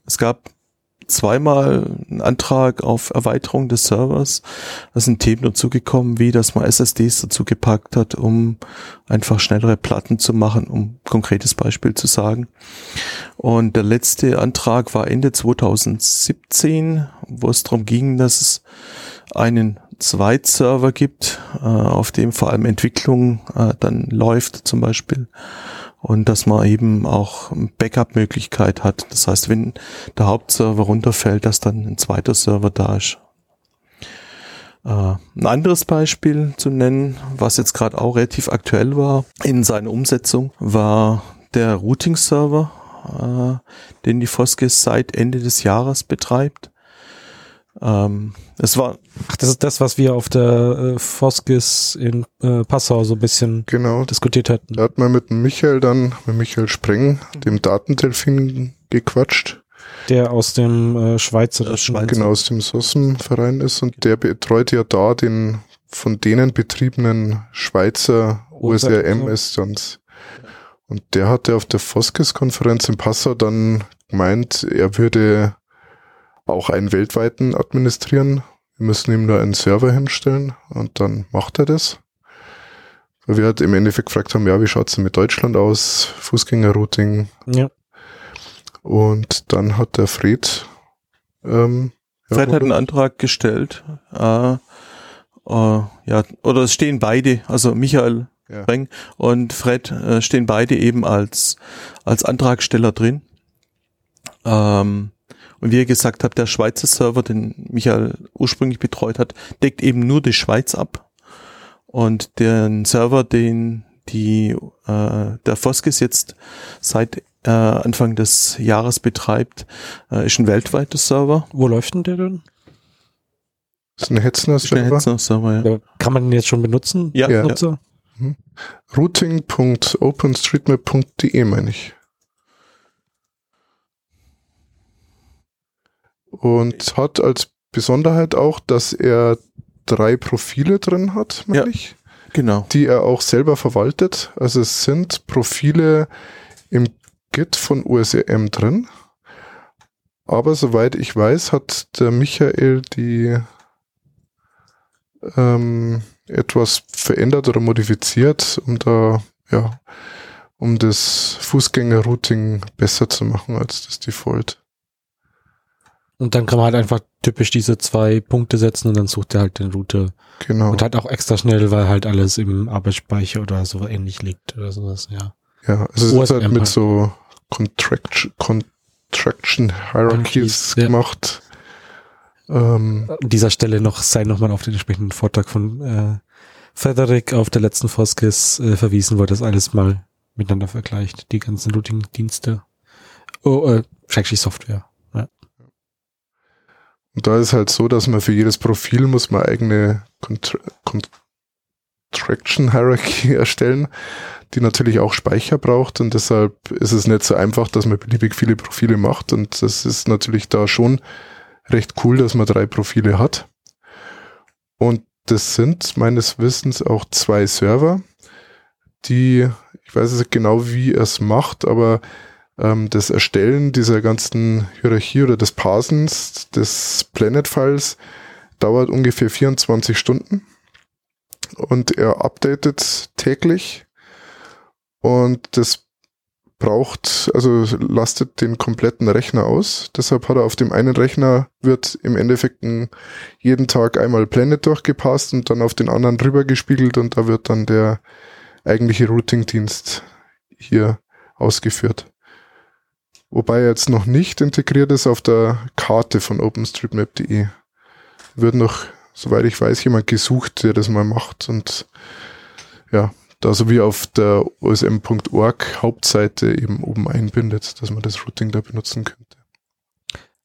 es gab zweimal einen Antrag auf Erweiterung des Servers. Da sind Themen dazugekommen, wie dass man SSDs dazu gepackt hat, um einfach schnellere Platten zu machen, um konkretes Beispiel zu sagen. Und der letzte Antrag war Ende 2017, wo es darum ging, dass es einen Zweitserver gibt, äh, auf dem vor allem Entwicklung äh, dann läuft zum Beispiel und dass man eben auch Backup-Möglichkeit hat. Das heißt, wenn der Hauptserver runterfällt, dass dann ein zweiter Server da ist. Äh, ein anderes Beispiel zu nennen, was jetzt gerade auch relativ aktuell war in seiner Umsetzung, war der Routing-Server, äh, den die Foskis seit Ende des Jahres betreibt. Ähm, es war. Ach, das ist das, was wir auf der äh, Foskis in äh, Passau so ein bisschen Genau. diskutiert hatten. Da hat man mit Michael dann, mit Michael Spreng, dem Datendelfin, gequatscht. Der aus dem äh, Schweizer. Äh, genau aus dem SOSM-Verein ist und der betreut ja da den von denen betriebenen Schweizer OSRM-Instanz. Und der hatte auf der Foskes-Konferenz in Passau dann gemeint, er würde auch einen weltweiten administrieren. Wir müssen ihm da einen Server hinstellen und dann macht er das. Weil wir halt im Endeffekt gefragt haben, ja, wie schaut's denn mit Deutschland aus? Fußgängerrouting, Ja. und dann hat der Fred, ähm, ja, Fred hat einen? Antrag gestellt. Äh, äh, ja, oder es stehen beide, also Michael Ja. Breng und Fred äh, stehen beide eben als, als Antragsteller drin. Ähm, und wie ihr gesagt habt, der Schweizer Server, den Michael ursprünglich betreut hat, deckt eben nur die Schweiz ab. Und den Server, den die äh, der Foskis jetzt seit äh, Anfang des Jahres betreibt, äh, ist ein weltweiter Server. Wo läuft denn der denn? Das ist ein Hetzner Ist ein Server. Hetzner Server, ja. Ja, Kann man den jetzt schon benutzen? Ja. Ja. Nutzer? Routing.openstreetmap.de meine ich. Und hat als Besonderheit auch, dass er drei Profile drin hat, meine Ja. ich, Genau. die er auch selber verwaltet. Also es sind Profile im Git von USRM drin. Aber soweit ich weiß, hat der Michael die ähm, etwas verändert oder modifiziert, um da, ja, um das Fußgängerrouting besser zu machen als das Default. Und dann kann man halt einfach typisch diese zwei Punkte setzen und dann sucht er halt den Route. Genau. Und halt auch extra schnell, weil halt alles im Arbeitsspeicher oder so ähnlich liegt oder sowas, ja. ja, also es ist halt mit so Contraction, Contraction Hierarchies Ja. gemacht. Ähm, An dieser Stelle noch sei nochmal auf den entsprechenden Vortrag von äh, Frederik auf der letzten Foskis äh, verwiesen, wo er das alles mal miteinander vergleicht, die ganzen Routing-Dienste. Oh, äh, Schrägstrich Software. Und da ist halt so, dass man für jedes Profil muss man eigene Contra Contraction Hierarchy erstellen, die natürlich auch Speicher braucht und deshalb ist es nicht so einfach, dass man beliebig viele Profile macht und das ist natürlich da schon recht cool, dass man drei Profile hat. Und das sind meines Wissens auch zwei Server, die, ich weiß nicht genau, wie er es macht, aber ähm, das Erstellen dieser ganzen Hierarchie oder des Parsens des Planet-Files dauert ungefähr 24 Stunden und er updatet täglich und das braucht, also lastet den kompletten Rechner aus. Deshalb hat er auf dem einen Rechner wird im Endeffekt jeden Tag einmal Planet durchgepasst und dann auf den anderen rübergespiegelt und da wird dann der eigentliche Routing-Dienst hier ausgeführt. Wobei er jetzt noch nicht integriert ist auf der Karte von OpenStreetMap.de. Wird noch, soweit ich weiß, jemand gesucht, der das mal macht und ja, da so wie auf der osm.org Hauptseite eben oben einbindet, dass man das Routing da benutzen könnte.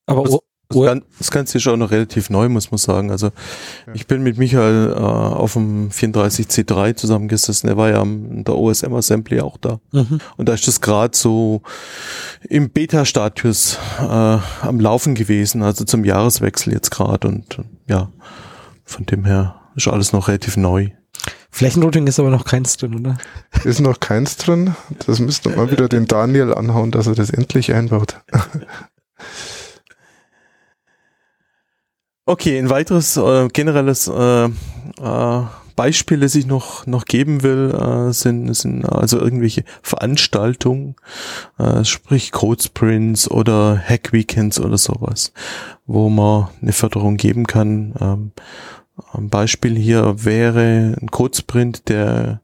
Aber Das, O- das, Ganze ist auch noch relativ neu, muss man sagen. Also Ja. ich bin mit Michael äh, auf dem 34C3 zusammengesessen. Er war ja am der OSM Assembly auch da. Mhm. Und da ist das gerade so im Beta-Status äh, am Laufen gewesen, also zum Jahreswechsel jetzt gerade. Und ja, von dem her ist alles noch relativ neu. Flächenrouting ist aber noch keins drin, oder? Ist noch keins drin. Das müsste mal wieder den Daniel anhauen, dass er das endlich einbaut. Okay, ein weiteres äh, generelles äh, äh, Beispiel, das ich noch, noch geben will, äh, sind, sind also irgendwelche Veranstaltungen, äh, sprich Code Sprints oder Hack Weekends oder sowas, wo man eine Förderung geben kann. Ähm, ein Beispiel hier wäre ein Code Sprint, der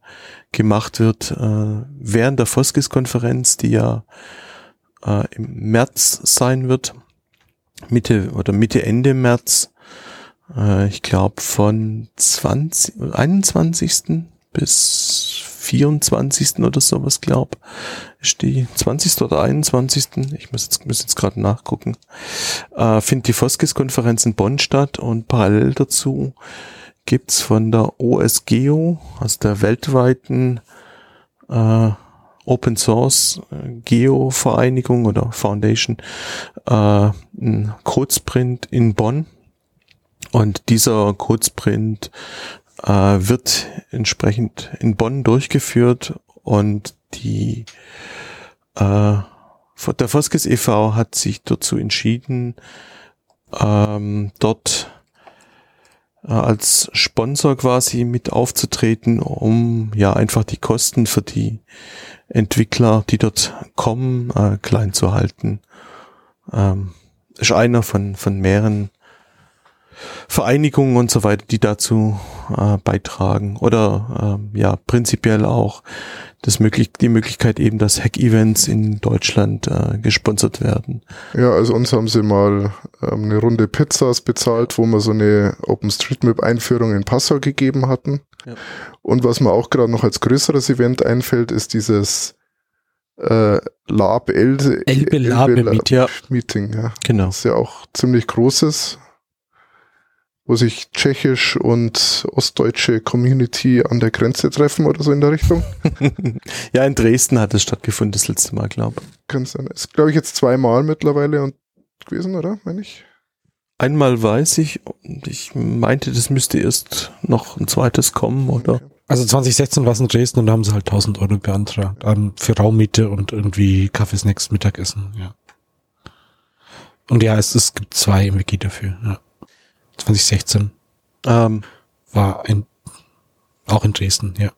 gemacht wird äh, während der Foskis-Konferenz, die ja äh, im März sein wird. Mitte oder Mitte Ende März, äh, ich glaube von 20, 21. bis 24. oder sowas, glaub. Ist die 20. oder 21. Ich muss jetzt, muss jetzt gerade nachgucken. Äh, findet die Foskis-Konferenz in Bonn statt und parallel dazu gibt's von der OSGEO, also der weltweiten äh, Open Source äh, Geo Vereinigung oder Foundation, äh, ein Codesprint in Bonn. Und dieser Codesprint äh, wird entsprechend in Bonn durchgeführt und die äh, der Foskes e.V. hat sich dazu entschieden, ähm, dort äh, als Sponsor quasi mit aufzutreten, um ja einfach die Kosten für die Entwickler, die dort kommen, äh, klein zu halten. Ähm, ist einer von, von mehreren Vereinigungen und so weiter, die dazu äh, beitragen. Oder ähm, ja, prinzipiell auch das möglich die Möglichkeit eben, dass Hack-Events in Deutschland äh, gesponsert werden. Ja, also uns haben sie mal ähm, eine Runde Pizzas bezahlt, wo wir so eine OpenStreetMap-Einführung in Passau gegeben hatten. Ja. Und was mir auch gerade noch als größeres Event einfällt, ist dieses äh, Lab Elbe, Elbe, Lab Meeting. Ja. Genau. Das ist ja auch ziemlich großes wo sich tschechisch und ostdeutsche Community an der Grenze treffen oder so in der Richtung. ja, in Dresden hat es stattgefunden das letzte Mal, glaube ich. Kann sein. Ist, glaube ich, jetzt zweimal mittlerweile und gewesen, oder? Meine ich? Einmal weiß ich und ich meinte, das müsste erst noch ein zweites kommen, oder? Also 2016 war es in Dresden und da haben sie halt 1000 Euro beantragt um, für Raummiete und irgendwie Kaffeesnacks Mittagessen, ja. Und ja, es, es gibt zwei im Wiki dafür, ja. 2016. Ähm, war ein, auch in Dresden, ja.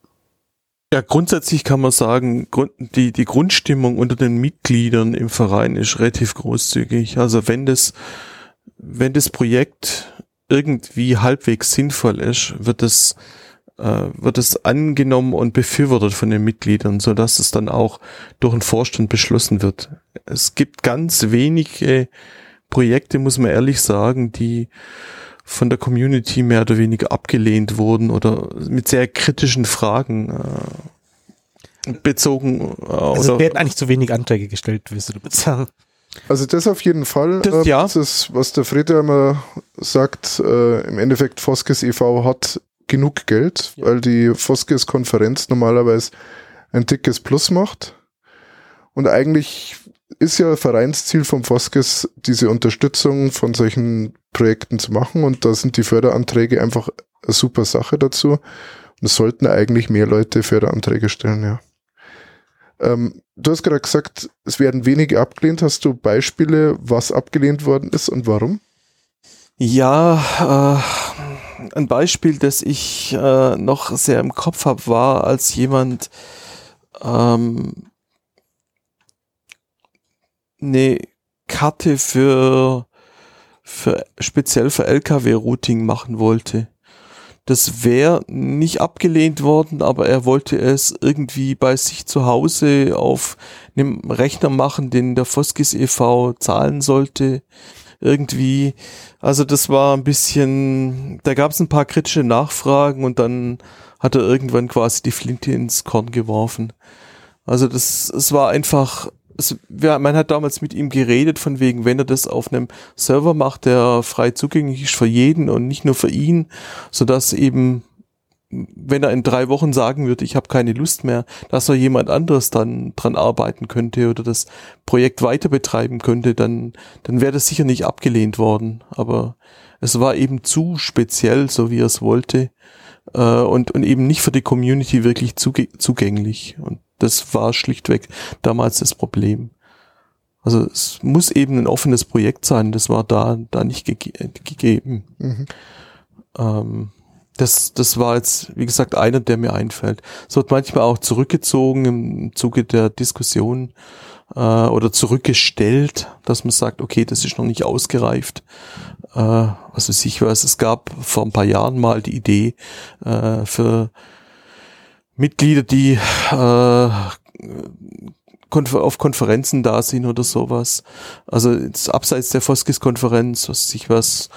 Ja, grundsätzlich kann man sagen, die, die Grundstimmung unter den Mitgliedern im Verein ist relativ großzügig. Also wenn das, wenn das Projekt irgendwie halbwegs sinnvoll ist, wird es, äh, wird es angenommen und befürwortet von den Mitgliedern, so dass es dann auch durch den Vorstand beschlossen wird. Es gibt ganz wenige Projekte, muss man ehrlich sagen, die von der Community mehr oder weniger abgelehnt wurden oder mit sehr kritischen Fragen äh, bezogen. Äh, also werden eigentlich zu wenig Anträge gestellt, wirst du sagen. Also das auf jeden Fall. Das, äh, ja. das ist, was der Friede immer sagt, äh, im Endeffekt Foskes e.V. hat genug Geld, ja. weil die Foskes Konferenz normalerweise ein dickes Plus macht. Und eigentlich ist ja Vereinsziel vom Foskes, diese Unterstützung von solchen Projekten zu machen und da sind die Förderanträge einfach eine super Sache dazu. Und es sollten eigentlich mehr Leute Förderanträge stellen, ja. Ähm, du hast gerade gesagt, es werden wenige abgelehnt. Hast du Beispiele, was abgelehnt worden ist und warum? Ja, äh, ein Beispiel, das ich äh, noch sehr im Kopf habe, war, als jemand ähm, eine Karte für, für speziell für LKW-Routing machen wollte. Das wäre nicht abgelehnt worden, aber er wollte es irgendwie bei sich zu Hause auf einem Rechner machen, den der Foskis e.V. zahlen sollte. Irgendwie. Also das war ein bisschen, da gab es ein paar kritische Nachfragen und dann hat er irgendwann quasi die Flinte ins Korn geworfen. Also das, es war einfach es, ja, man hat damals mit ihm geredet, von wegen, wenn er das auf einem Server macht, der frei zugänglich ist für jeden und nicht nur für ihn, so dass eben, wenn er in drei Wochen sagen würde, ich habe keine Lust mehr, dass er jemand anderes dann dran arbeiten könnte oder das Projekt weiter betreiben könnte, dann, dann wäre das sicher nicht abgelehnt worden. Aber es war eben zu speziell, so wie er es wollte, äh, und, und eben nicht für die Community wirklich zugänglich. Und das war schlichtweg damals das Problem. Also es muss eben ein offenes Projekt sein. Das war da, da nicht gege gegeben. Mhm. Ähm, das, das war jetzt, wie gesagt, einer, der mir einfällt. Es wird manchmal auch zurückgezogen im Zuge der Diskussion äh, oder zurückgestellt, dass man sagt, okay, das ist noch nicht ausgereift. Äh, weiß ich was, es gab vor ein paar Jahren mal die Idee äh, für Mitglieder, die äh, auf Konferenzen da sind oder sowas. Also jetzt abseits der Foskis-Konferenz, was sich was,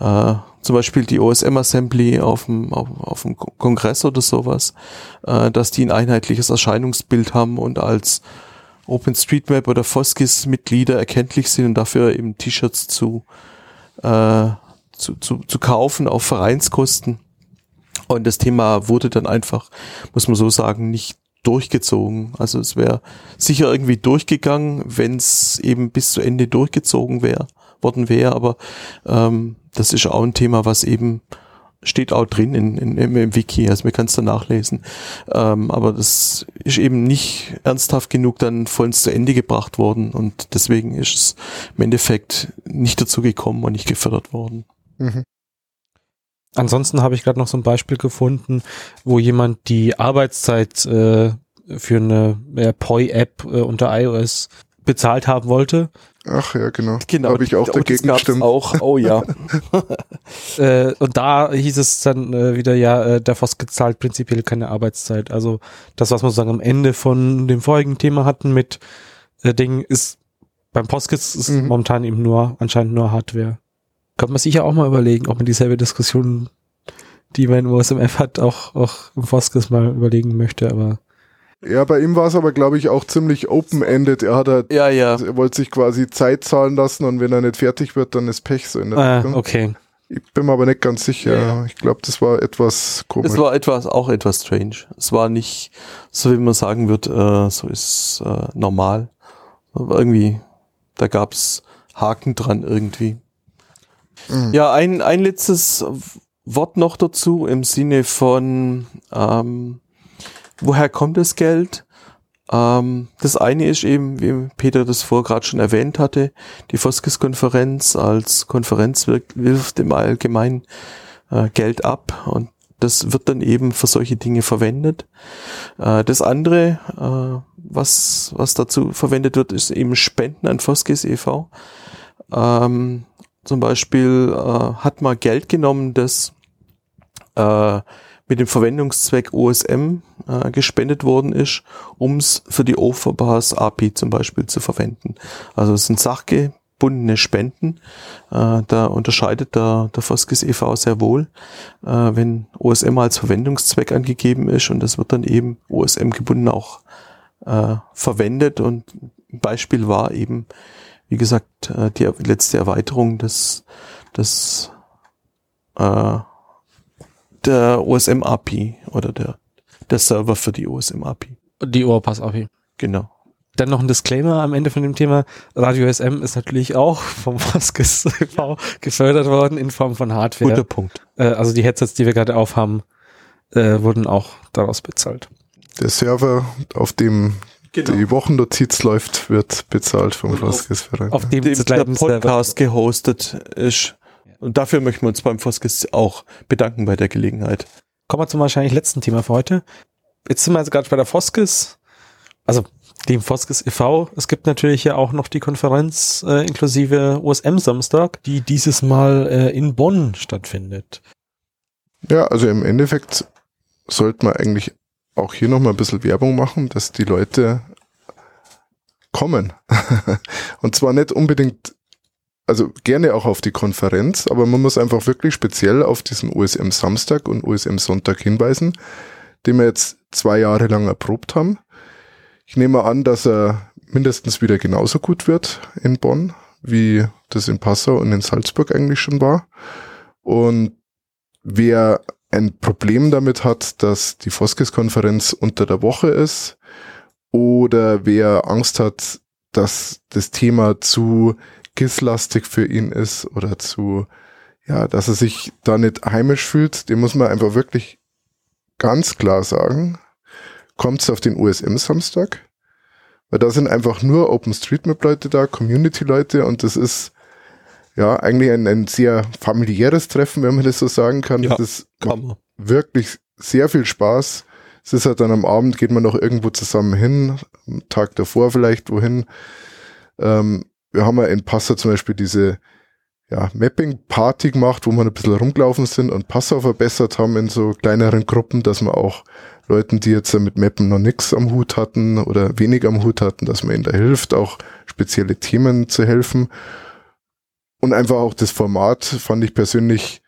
äh, zum Beispiel die OSM Assembly auf dem, auf, auf dem Kongress oder sowas, äh, dass die ein einheitliches Erscheinungsbild haben und als OpenStreetMap oder Foskis Mitglieder erkenntlich sind und dafür eben T-Shirts zu, äh, zu, zu, zu kaufen auf Vereinskosten. Und das Thema wurde dann einfach, muss man so sagen, nicht durchgezogen. Also es wäre sicher irgendwie durchgegangen, wenn es eben bis zu Ende durchgezogen wäre, worden wäre. Aber ähm, das ist auch ein Thema, was eben steht auch drin in, in, im, im Wiki, also man kann es da nachlesen. Ähm, aber das ist eben nicht ernsthaft genug dann vollends zu Ende gebracht worden und deswegen ist es im Endeffekt nicht dazu gekommen und nicht gefördert worden. Mhm. Ansonsten habe ich gerade noch so ein Beispiel gefunden, wo jemand die Arbeitszeit äh, für eine äh, Poi-App äh, unter iOS bezahlt haben wollte. Ach ja, genau. Genau. Habe ich auch dagegen gestimmt. Auch, oh ja. äh, und da hieß es dann äh, wieder, ja, äh, der Vosk zahlt prinzipiell keine Arbeitszeit. Also das, was wir sozusagen am Ende von dem vorigen Thema hatten mit äh, Ding, ist beim Postgis ist mhm. momentan eben nur, anscheinend nur Hardware. Könnte man sich ja auch mal überlegen, ob man dieselbe Diskussion, die man in OSMF hat, auch, auch im Foskis mal überlegen möchte, aber ja, bei ihm war es aber, glaube ich, auch ziemlich open-ended. Er hat halt, ja, ja. er wollte sich quasi Zeit zahlen lassen und wenn er nicht fertig wird, dann ist Pech so in der ah, Okay. Ich bin mir aber nicht ganz sicher. Ja. Ich glaube, das war etwas komisch. Es war etwas, auch etwas strange. Es war nicht, so wie man sagen wird, äh, so ist äh, normal. Aber irgendwie, da gab's Haken dran irgendwie. Mhm. Ja, ein, ein letztes Wort noch dazu im Sinne von, ähm, woher kommt das Geld? Ähm, das eine ist eben, wie Peter das vorher gerade schon erwähnt hatte, die Foskis-Konferenz als Konferenz wirft im Allgemeinen äh, Geld ab und das wird dann eben für solche Dinge verwendet. Äh, das andere, äh, was, was dazu verwendet wird, ist eben Spenden an Foskis e.V. Ähm, zum Beispiel äh, hat man Geld genommen, das äh, mit dem Verwendungszweck OSM äh, gespendet worden ist, um es für die Overpass API zum Beispiel zu verwenden. Also es sind sachgebundene Spenden. Äh, da unterscheidet der, der Foskis e.V. sehr wohl, äh, wenn OSM als Verwendungszweck angegeben ist und das wird dann eben OSM gebunden auch äh, verwendet und ein Beispiel war eben, wie gesagt, äh, die letzte Erweiterung des, des äh, der OSM-API oder der, der Server für die OSM-API. Die ORPAS-API. Genau. Dann noch ein Disclaimer am Ende von dem Thema. Radio SM ist natürlich auch vom Foskis TV gefördert worden in Form von Hardware. Guter Punkt. Äh, also die Headsets, die wir gerade aufhaben, äh, wurden auch daraus bezahlt. Der Server, auf dem genau. die Wochennotiz läuft, wird bezahlt vom Foskis Verein. Auf dem, dem der Podcast gehostet ist, und dafür möchten wir uns beim Foskis auch bedanken bei der Gelegenheit. Kommen wir zum wahrscheinlich letzten Thema für heute. Jetzt sind wir also gerade bei der Foskis, also dem Foskis e.V. Es gibt natürlich ja auch noch die Konferenz äh, inklusive OSM Samstag, die dieses Mal äh, in Bonn stattfindet. Ja, also im Endeffekt sollte man eigentlich auch hier nochmal ein bisschen Werbung machen, dass die Leute kommen. Und zwar nicht unbedingt also gerne auch auf die Konferenz, aber man muss einfach wirklich speziell auf diesen OSM Samstag und OSM Sonntag hinweisen, den wir jetzt zwei Jahre lang erprobt haben. Ich nehme an, dass er mindestens wieder genauso gut wird in Bonn, wie das in Passau und in Salzburg eigentlich schon war. Und wer ein Problem damit hat, dass die Foskes-Konferenz unter der Woche ist, oder wer Angst hat, dass das Thema zu KISS-lastig für ihn ist oder zu, ja, dass er sich da nicht heimisch fühlt, dem muss man einfach wirklich ganz klar sagen, kommt auf den USM-Samstag, weil da sind einfach nur OpenStreetMap-Leute da, Community-Leute und das ist ja eigentlich ein, ein sehr familiäres Treffen, wenn man das so sagen kann. Ja, das macht wirklich sehr viel Spaß. Es ist halt dann am Abend, geht man noch irgendwo zusammen hin, am Tag davor vielleicht wohin. Ähm, wir haben ja in Passau zum Beispiel diese ja, Mapping-Party gemacht, wo wir ein bisschen rumgelaufen sind und Passau verbessert haben in so kleineren Gruppen, dass wir auch Leuten, die jetzt mit Mappen noch nichts am Hut hatten oder wenig am Hut hatten, dass man ihnen da hilft, auch spezielle Themen zu helfen. Und einfach auch das Format fand ich persönlich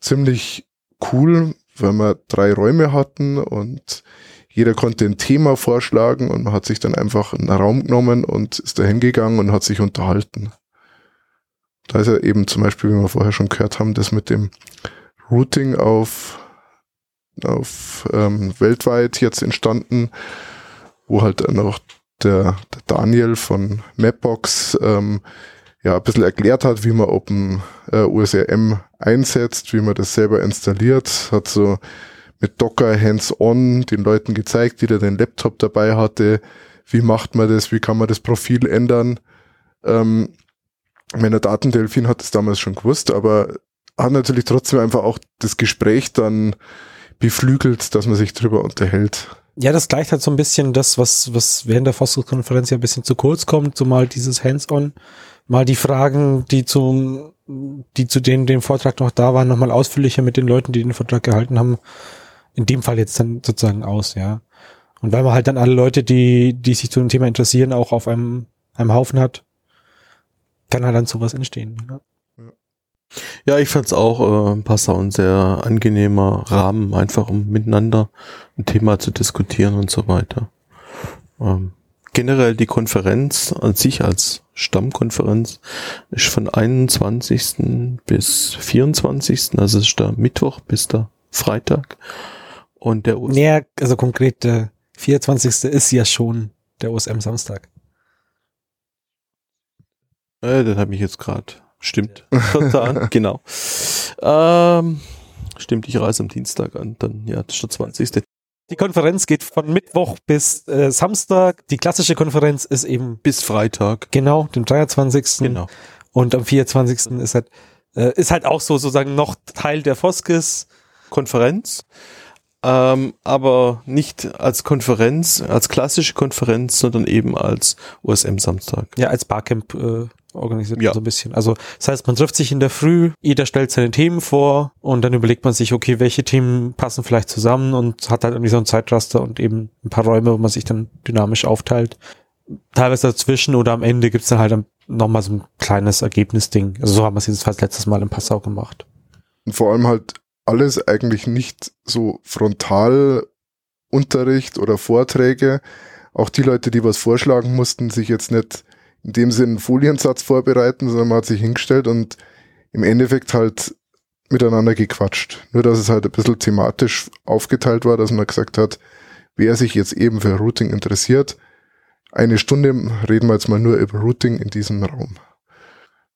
ziemlich cool, weil wir drei Räume hatten und jeder konnte ein Thema vorschlagen und man hat sich dann einfach einen Raum genommen und ist da hingegangen und hat sich unterhalten. Da ist ja eben zum Beispiel, wie wir vorher schon gehört haben, das mit dem Routing auf, auf ähm, weltweit jetzt entstanden, wo halt dann auch der, der Daniel von Mapbox ähm, ja ein bisschen erklärt hat, wie man Open äh, USRM einsetzt, wie man das selber installiert, hat so mit Docker hands-on den Leuten gezeigt, die da den Laptop dabei hatte, wie macht man das, wie kann man das Profil ändern. Ähm, meiner Datendelfin hat es damals schon gewusst, aber hat natürlich trotzdem einfach auch das Gespräch dann beflügelt, dass man sich drüber unterhält. Ja, das gleicht halt so ein bisschen das, was, was während der Foskes-Konferenz ja ein bisschen zu kurz kommt, zumal dieses Hands-on, mal die Fragen, die zum, die zu denen dem Vortrag noch da waren, nochmal ausführlicher mit den Leuten, die den Vortrag gehalten haben, in dem Fall jetzt dann sozusagen aus, ja. Und weil man halt dann alle Leute, die, die sich zu dem Thema interessieren, auch auf einem, einem Haufen hat, kann halt dann sowas entstehen. Ja. Ja, ich fand's auch äh, ein sehr angenehmer Rahmen, einfach um miteinander ein Thema zu diskutieren und so weiter. Ähm, generell die Konferenz an sich als Stammkonferenz ist von 21. bis 24. Also ist der Mittwoch bis der Freitag. Und der OSM. Ja, also konkret der 24. ist ja schon der OSM Samstag. Äh, den habe ich jetzt gerade Stimmt. Total, genau. Ähm, stimmt, ich reise am Dienstag an, dann ja, das ist der 20. Die Konferenz geht von Mittwoch bis äh, Samstag. Die klassische Konferenz ist eben bis Freitag. Genau, dem 23. Genau. Und am 24. ist halt äh, ist halt auch so sozusagen noch Teil der Foskes Konferenz. Ähm, aber nicht als Konferenz, als klassische Konferenz, sondern eben als OSM Samstag. Ja, als Barcamp äh, organisiert ja. so ein bisschen. Also das heißt, man trifft sich in der Früh, jeder stellt seine Themen vor und dann überlegt man sich, okay, welche Themen passen vielleicht zusammen und hat halt irgendwie so ein Zeitraster und eben ein paar Räume, wo man sich dann dynamisch aufteilt. Teilweise dazwischen oder am Ende gibt's dann halt nochmal so ein kleines Ergebnisding. Also so haben wir es jedenfalls letztes Mal in Passau gemacht. Und vor allem halt alles eigentlich nicht so Frontalunterricht oder Vorträge. Auch die Leute, die was vorschlagen mussten, sich jetzt nicht in dem Sinn einen Foliensatz vorbereiten, sondern man hat sich hingestellt und im Endeffekt halt miteinander gequatscht. Nur, dass es halt ein bisschen thematisch aufgeteilt war, dass man gesagt hat, wer sich jetzt eben für Routing interessiert, eine Stunde reden wir jetzt mal nur über Routing in diesem Raum.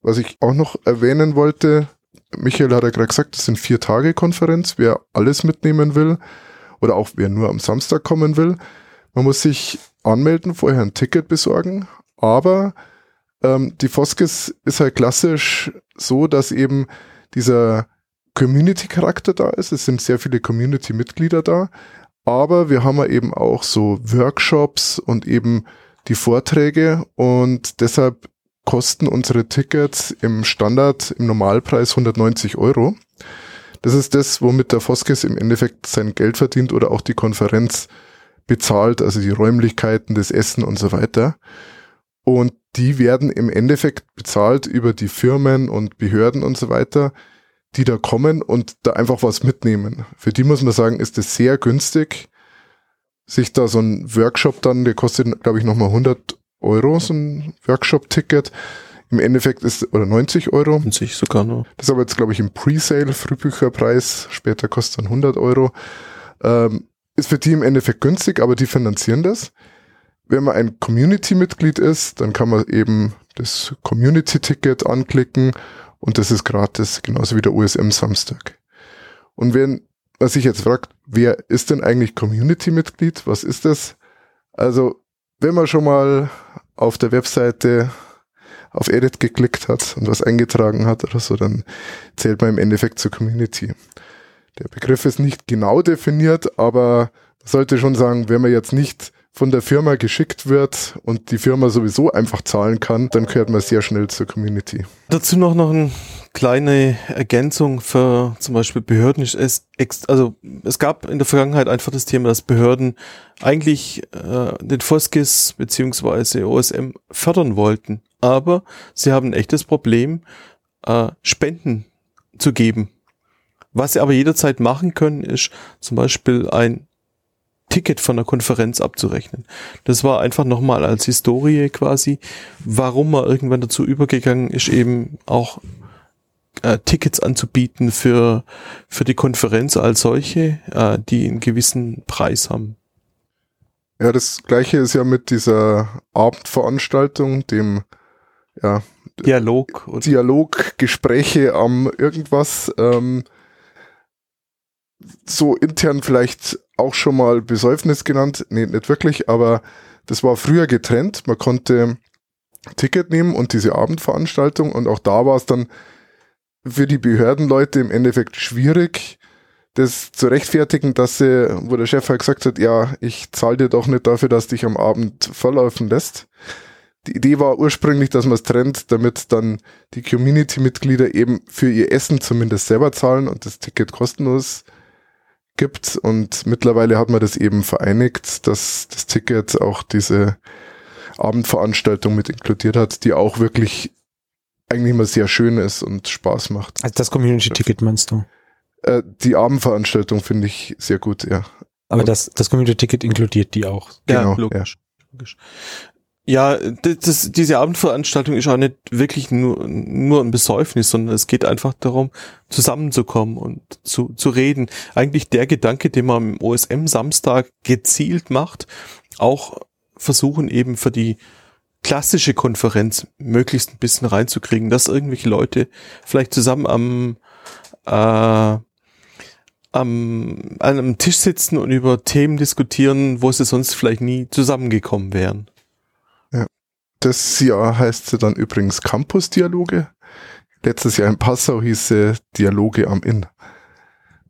Was ich auch noch erwähnen wollte, Michael hat ja gerade gesagt, das sind vier Tage Konferenz, wer alles mitnehmen will oder auch wer nur am Samstag kommen will. Man muss sich anmelden, vorher ein Ticket besorgen, aber ähm, die Foskes ist halt klassisch so, dass eben dieser Community-Charakter da ist. Es sind sehr viele Community-Mitglieder da. Aber wir haben ja eben auch so Workshops und eben die Vorträge und deshalb kosten unsere Tickets im Standard, im Normalpreis 190 Euro. Das ist das, womit der Foskes im Endeffekt sein Geld verdient oder auch die Konferenz bezahlt, also die Räumlichkeiten, das Essen und so weiter. Und die werden im Endeffekt bezahlt über die Firmen und Behörden und so weiter, die da kommen und da einfach was mitnehmen. Für die muss man sagen, ist es sehr günstig, sich da so ein Workshop dann, der kostet, glaube ich, nochmal 100 Euro, so ein Workshop-Ticket. Im Endeffekt ist, oder 90 Euro. 90 sogar noch. Das ist aber jetzt, glaube ich, im Presale, Frühbücherpreis. Später kostet dann 100 Euro. Ähm, ist für die im Endeffekt günstig, aber die finanzieren das. Wenn man ein Community-Mitglied ist, dann kann man eben das Community-Ticket anklicken und das ist gratis, genauso wie der USM Samstag. Und wenn man sich jetzt fragt, wer ist denn eigentlich Community-Mitglied? Was ist das? Also, wenn man schon mal auf der Webseite auf Edit geklickt hat und was eingetragen hat oder so, dann zählt man im Endeffekt zur Community. Der Begriff ist nicht genau definiert, aber man sollte schon sagen, wenn man jetzt nicht von der Firma geschickt wird und die Firma sowieso einfach zahlen kann, dann gehört man sehr schnell zur Community. Dazu noch, noch eine kleine Ergänzung für zum Beispiel Behörden. Also es gab in der Vergangenheit einfach das Thema, dass Behörden eigentlich äh, den Foskis beziehungsweise OSM fördern wollten. Aber sie haben ein echtes Problem, äh, Spenden zu geben Was sie aber jederzeit machen können, ist zum Beispiel ein Ticket von der Konferenz abzurechnen. Das war einfach nochmal als Historie quasi, warum man irgendwann dazu übergegangen ist, eben auch äh, Tickets anzubieten für, für die Konferenz als solche, äh, die einen gewissen Preis haben. Ja, das gleiche ist ja mit dieser Abendveranstaltung, dem ja, Dialog. Dialog, Gespräche am irgendwas. Ähm, so intern vielleicht auch schon mal Besäufnis genannt. Nee, nicht wirklich, aber das war früher getrennt. Man konnte Ticket nehmen und diese Abendveranstaltung und auch da war es dann für die Behördenleute im Endeffekt schwierig, das zu rechtfertigen, dass sie, wo der Chef halt gesagt hat, ja, ich zahle dir doch nicht dafür, dass dich am Abend verlaufen lässt. Die Idee war ursprünglich, dass man es trennt, damit dann die Community-Mitglieder eben für ihr Essen zumindest selber zahlen und das Ticket kostenlos gibt. Und mittlerweile hat man das eben vereinigt, dass das Ticket auch diese Abendveranstaltung mit inkludiert hat, die auch wirklich eigentlich immer sehr schön ist und Spaß macht. Also das Community-Ticket meinst du? Äh, die Abendveranstaltung finde ich sehr gut, ja. Aber das, das Community-Ticket inkludiert die auch. Genau, ja, logisch. Ja. logisch. Ja, das, diese Abendveranstaltung ist auch nicht wirklich nur, nur ein Besäufnis, sondern es geht einfach darum, zusammenzukommen und zu, zu reden. Eigentlich der Gedanke, den man im OSM Samstag gezielt macht, auch versuchen eben für die klassische Konferenz möglichst ein bisschen reinzukriegen, dass irgendwelche Leute vielleicht zusammen am, äh, am, an einem Tisch sitzen und über Themen diskutieren, wo sie sonst vielleicht nie zusammengekommen wären. Das Jahr heißt sie dann übrigens Campus-Dialoge. Letztes Jahr in Passau hieß sie Dialoge am Inn.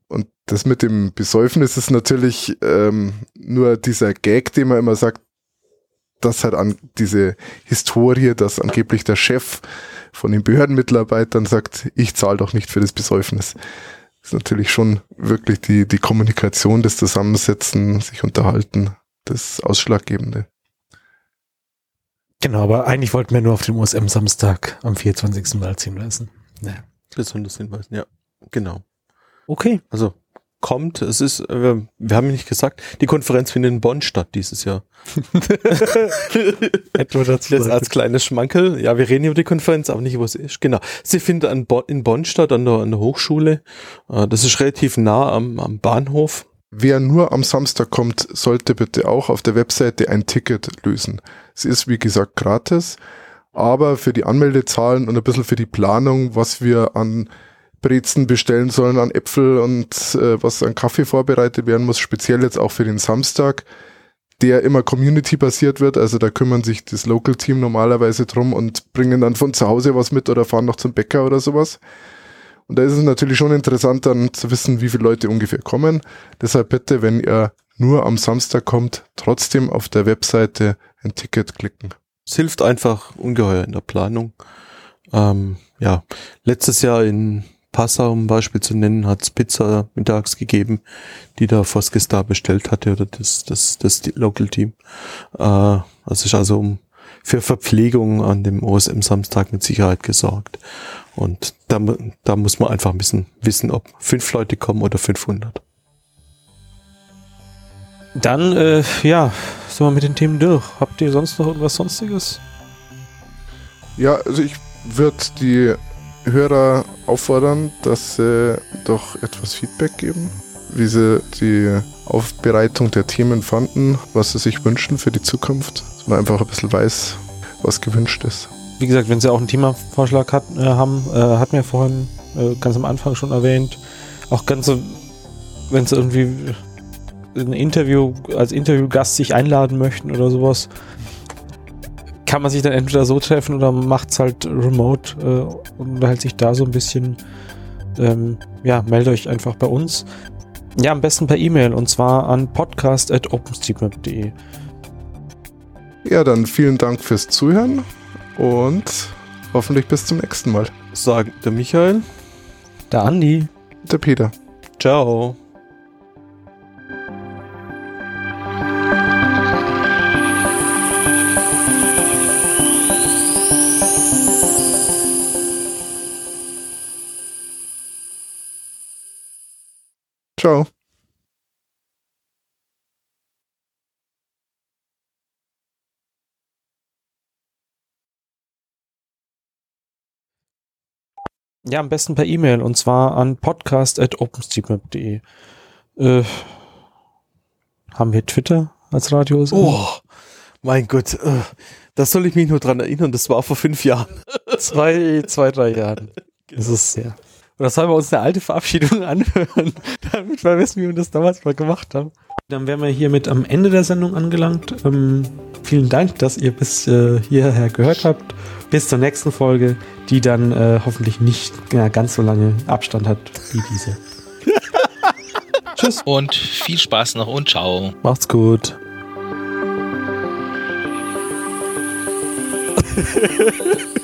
Und das mit dem Besäufnis ist natürlich ähm, nur dieser Gag, den man immer sagt, dass halt an diese Historie, dass angeblich der Chef von den Behördenmitarbeitern sagt, ich zahle doch nicht für das Besäufnis. Das ist natürlich schon wirklich die, die Kommunikation, das Zusammensetzen, sich unterhalten, das Ausschlaggebende. Genau, aber eigentlich wollten wir nur auf den USM-Samstag am 24. Mal ziehen lassen. Naja. Besonders hinweisen, ja. Genau. Okay. Also kommt, es ist, äh, wir haben nicht gesagt, die Konferenz findet in Bonn statt dieses Jahr. Etwa dazu das als kleines Schmankel. Ja, wir reden über die Konferenz, aber nicht, wo es ist. Genau. Sie findet an Bonn, in Bonn statt, an der, an der Hochschule. Äh, das ist relativ nah am, am Bahnhof. Wer nur am Samstag kommt, sollte bitte auch auf der Webseite ein Ticket lösen. Es ist, wie gesagt, gratis, aber für die Anmeldezahlen und ein bisschen für die Planung, was wir an Brezen bestellen sollen, an Äpfel und äh, was an Kaffee vorbereitet werden muss, speziell jetzt auch für den Samstag, der immer community-basiert wird. Also da kümmern sich das Local-Team normalerweise drum und bringen dann von zu Hause was mit oder fahren noch zum Bäcker oder sowas. Und da ist es natürlich schon interessant dann zu wissen, wie viele Leute ungefähr kommen. Deshalb bitte, wenn ihr nur am Samstag kommt, trotzdem auf der Webseite ein Ticket klicken. Es hilft einfach ungeheuer in der Planung. Ähm, ja, letztes Jahr in Passau, um ein Beispiel zu nennen, hat es Pizza mittags gegeben, die der Foskis da bestellt hatte oder das, das, das Local Team. Äh, das ist also um für Verpflegung an dem OSM Samstag mit Sicherheit gesorgt. Und da, da muss man einfach ein bisschen wissen, ob fünf Leute kommen oder 500. Dann, äh, ja, sind wir mit den Themen durch. Habt ihr sonst noch irgendwas Sonstiges? Ja, also ich würde die Hörer auffordern, dass sie doch etwas Feedback geben, wie sie die Aufbereitung der Themen fanden, was sie sich wünschen für die Zukunft, dass man einfach ein bisschen weiß, was gewünscht ist wie gesagt, wenn Sie auch einen Themavorschlag hat, äh, haben, äh, hat mir vorhin äh, ganz am Anfang schon erwähnt, auch ganze, wenn Sie irgendwie ein Interview als Interviewgast sich einladen möchten oder sowas, kann man sich dann entweder so treffen oder macht es halt remote äh, und hält sich da so ein bisschen. Ähm, ja, meldet euch einfach bei uns. Ja, am besten per E-Mail und zwar an podcast.openstreetmap.de. Ja, dann vielen Dank fürs Zuhören und hoffentlich bis zum nächsten Mal. Sagen der Michael. Der Andi. Der Peter. Ciao. Ciao. Ja, am besten per E-Mail und zwar an podcast.openstreetmap.de. Äh, haben wir Twitter als Radio? Oh, mein Gott, äh, das soll ich mich nur dran erinnern, das war vor fünf Jahren. zwei, zwei, drei Jahren. Genau. Das ist sehr. Oder sollen wir uns eine alte Verabschiedung anhören, damit wir wissen, wie wir das damals mal gemacht haben? Dann wären wir hiermit am Ende der Sendung angelangt. Ähm, vielen Dank, dass ihr bis äh, hierher gehört habt. Bis zur nächsten Folge, die dann äh, hoffentlich nicht ja, ganz so lange Abstand hat wie diese. Tschüss. Und viel Spaß noch und ciao. Macht's gut.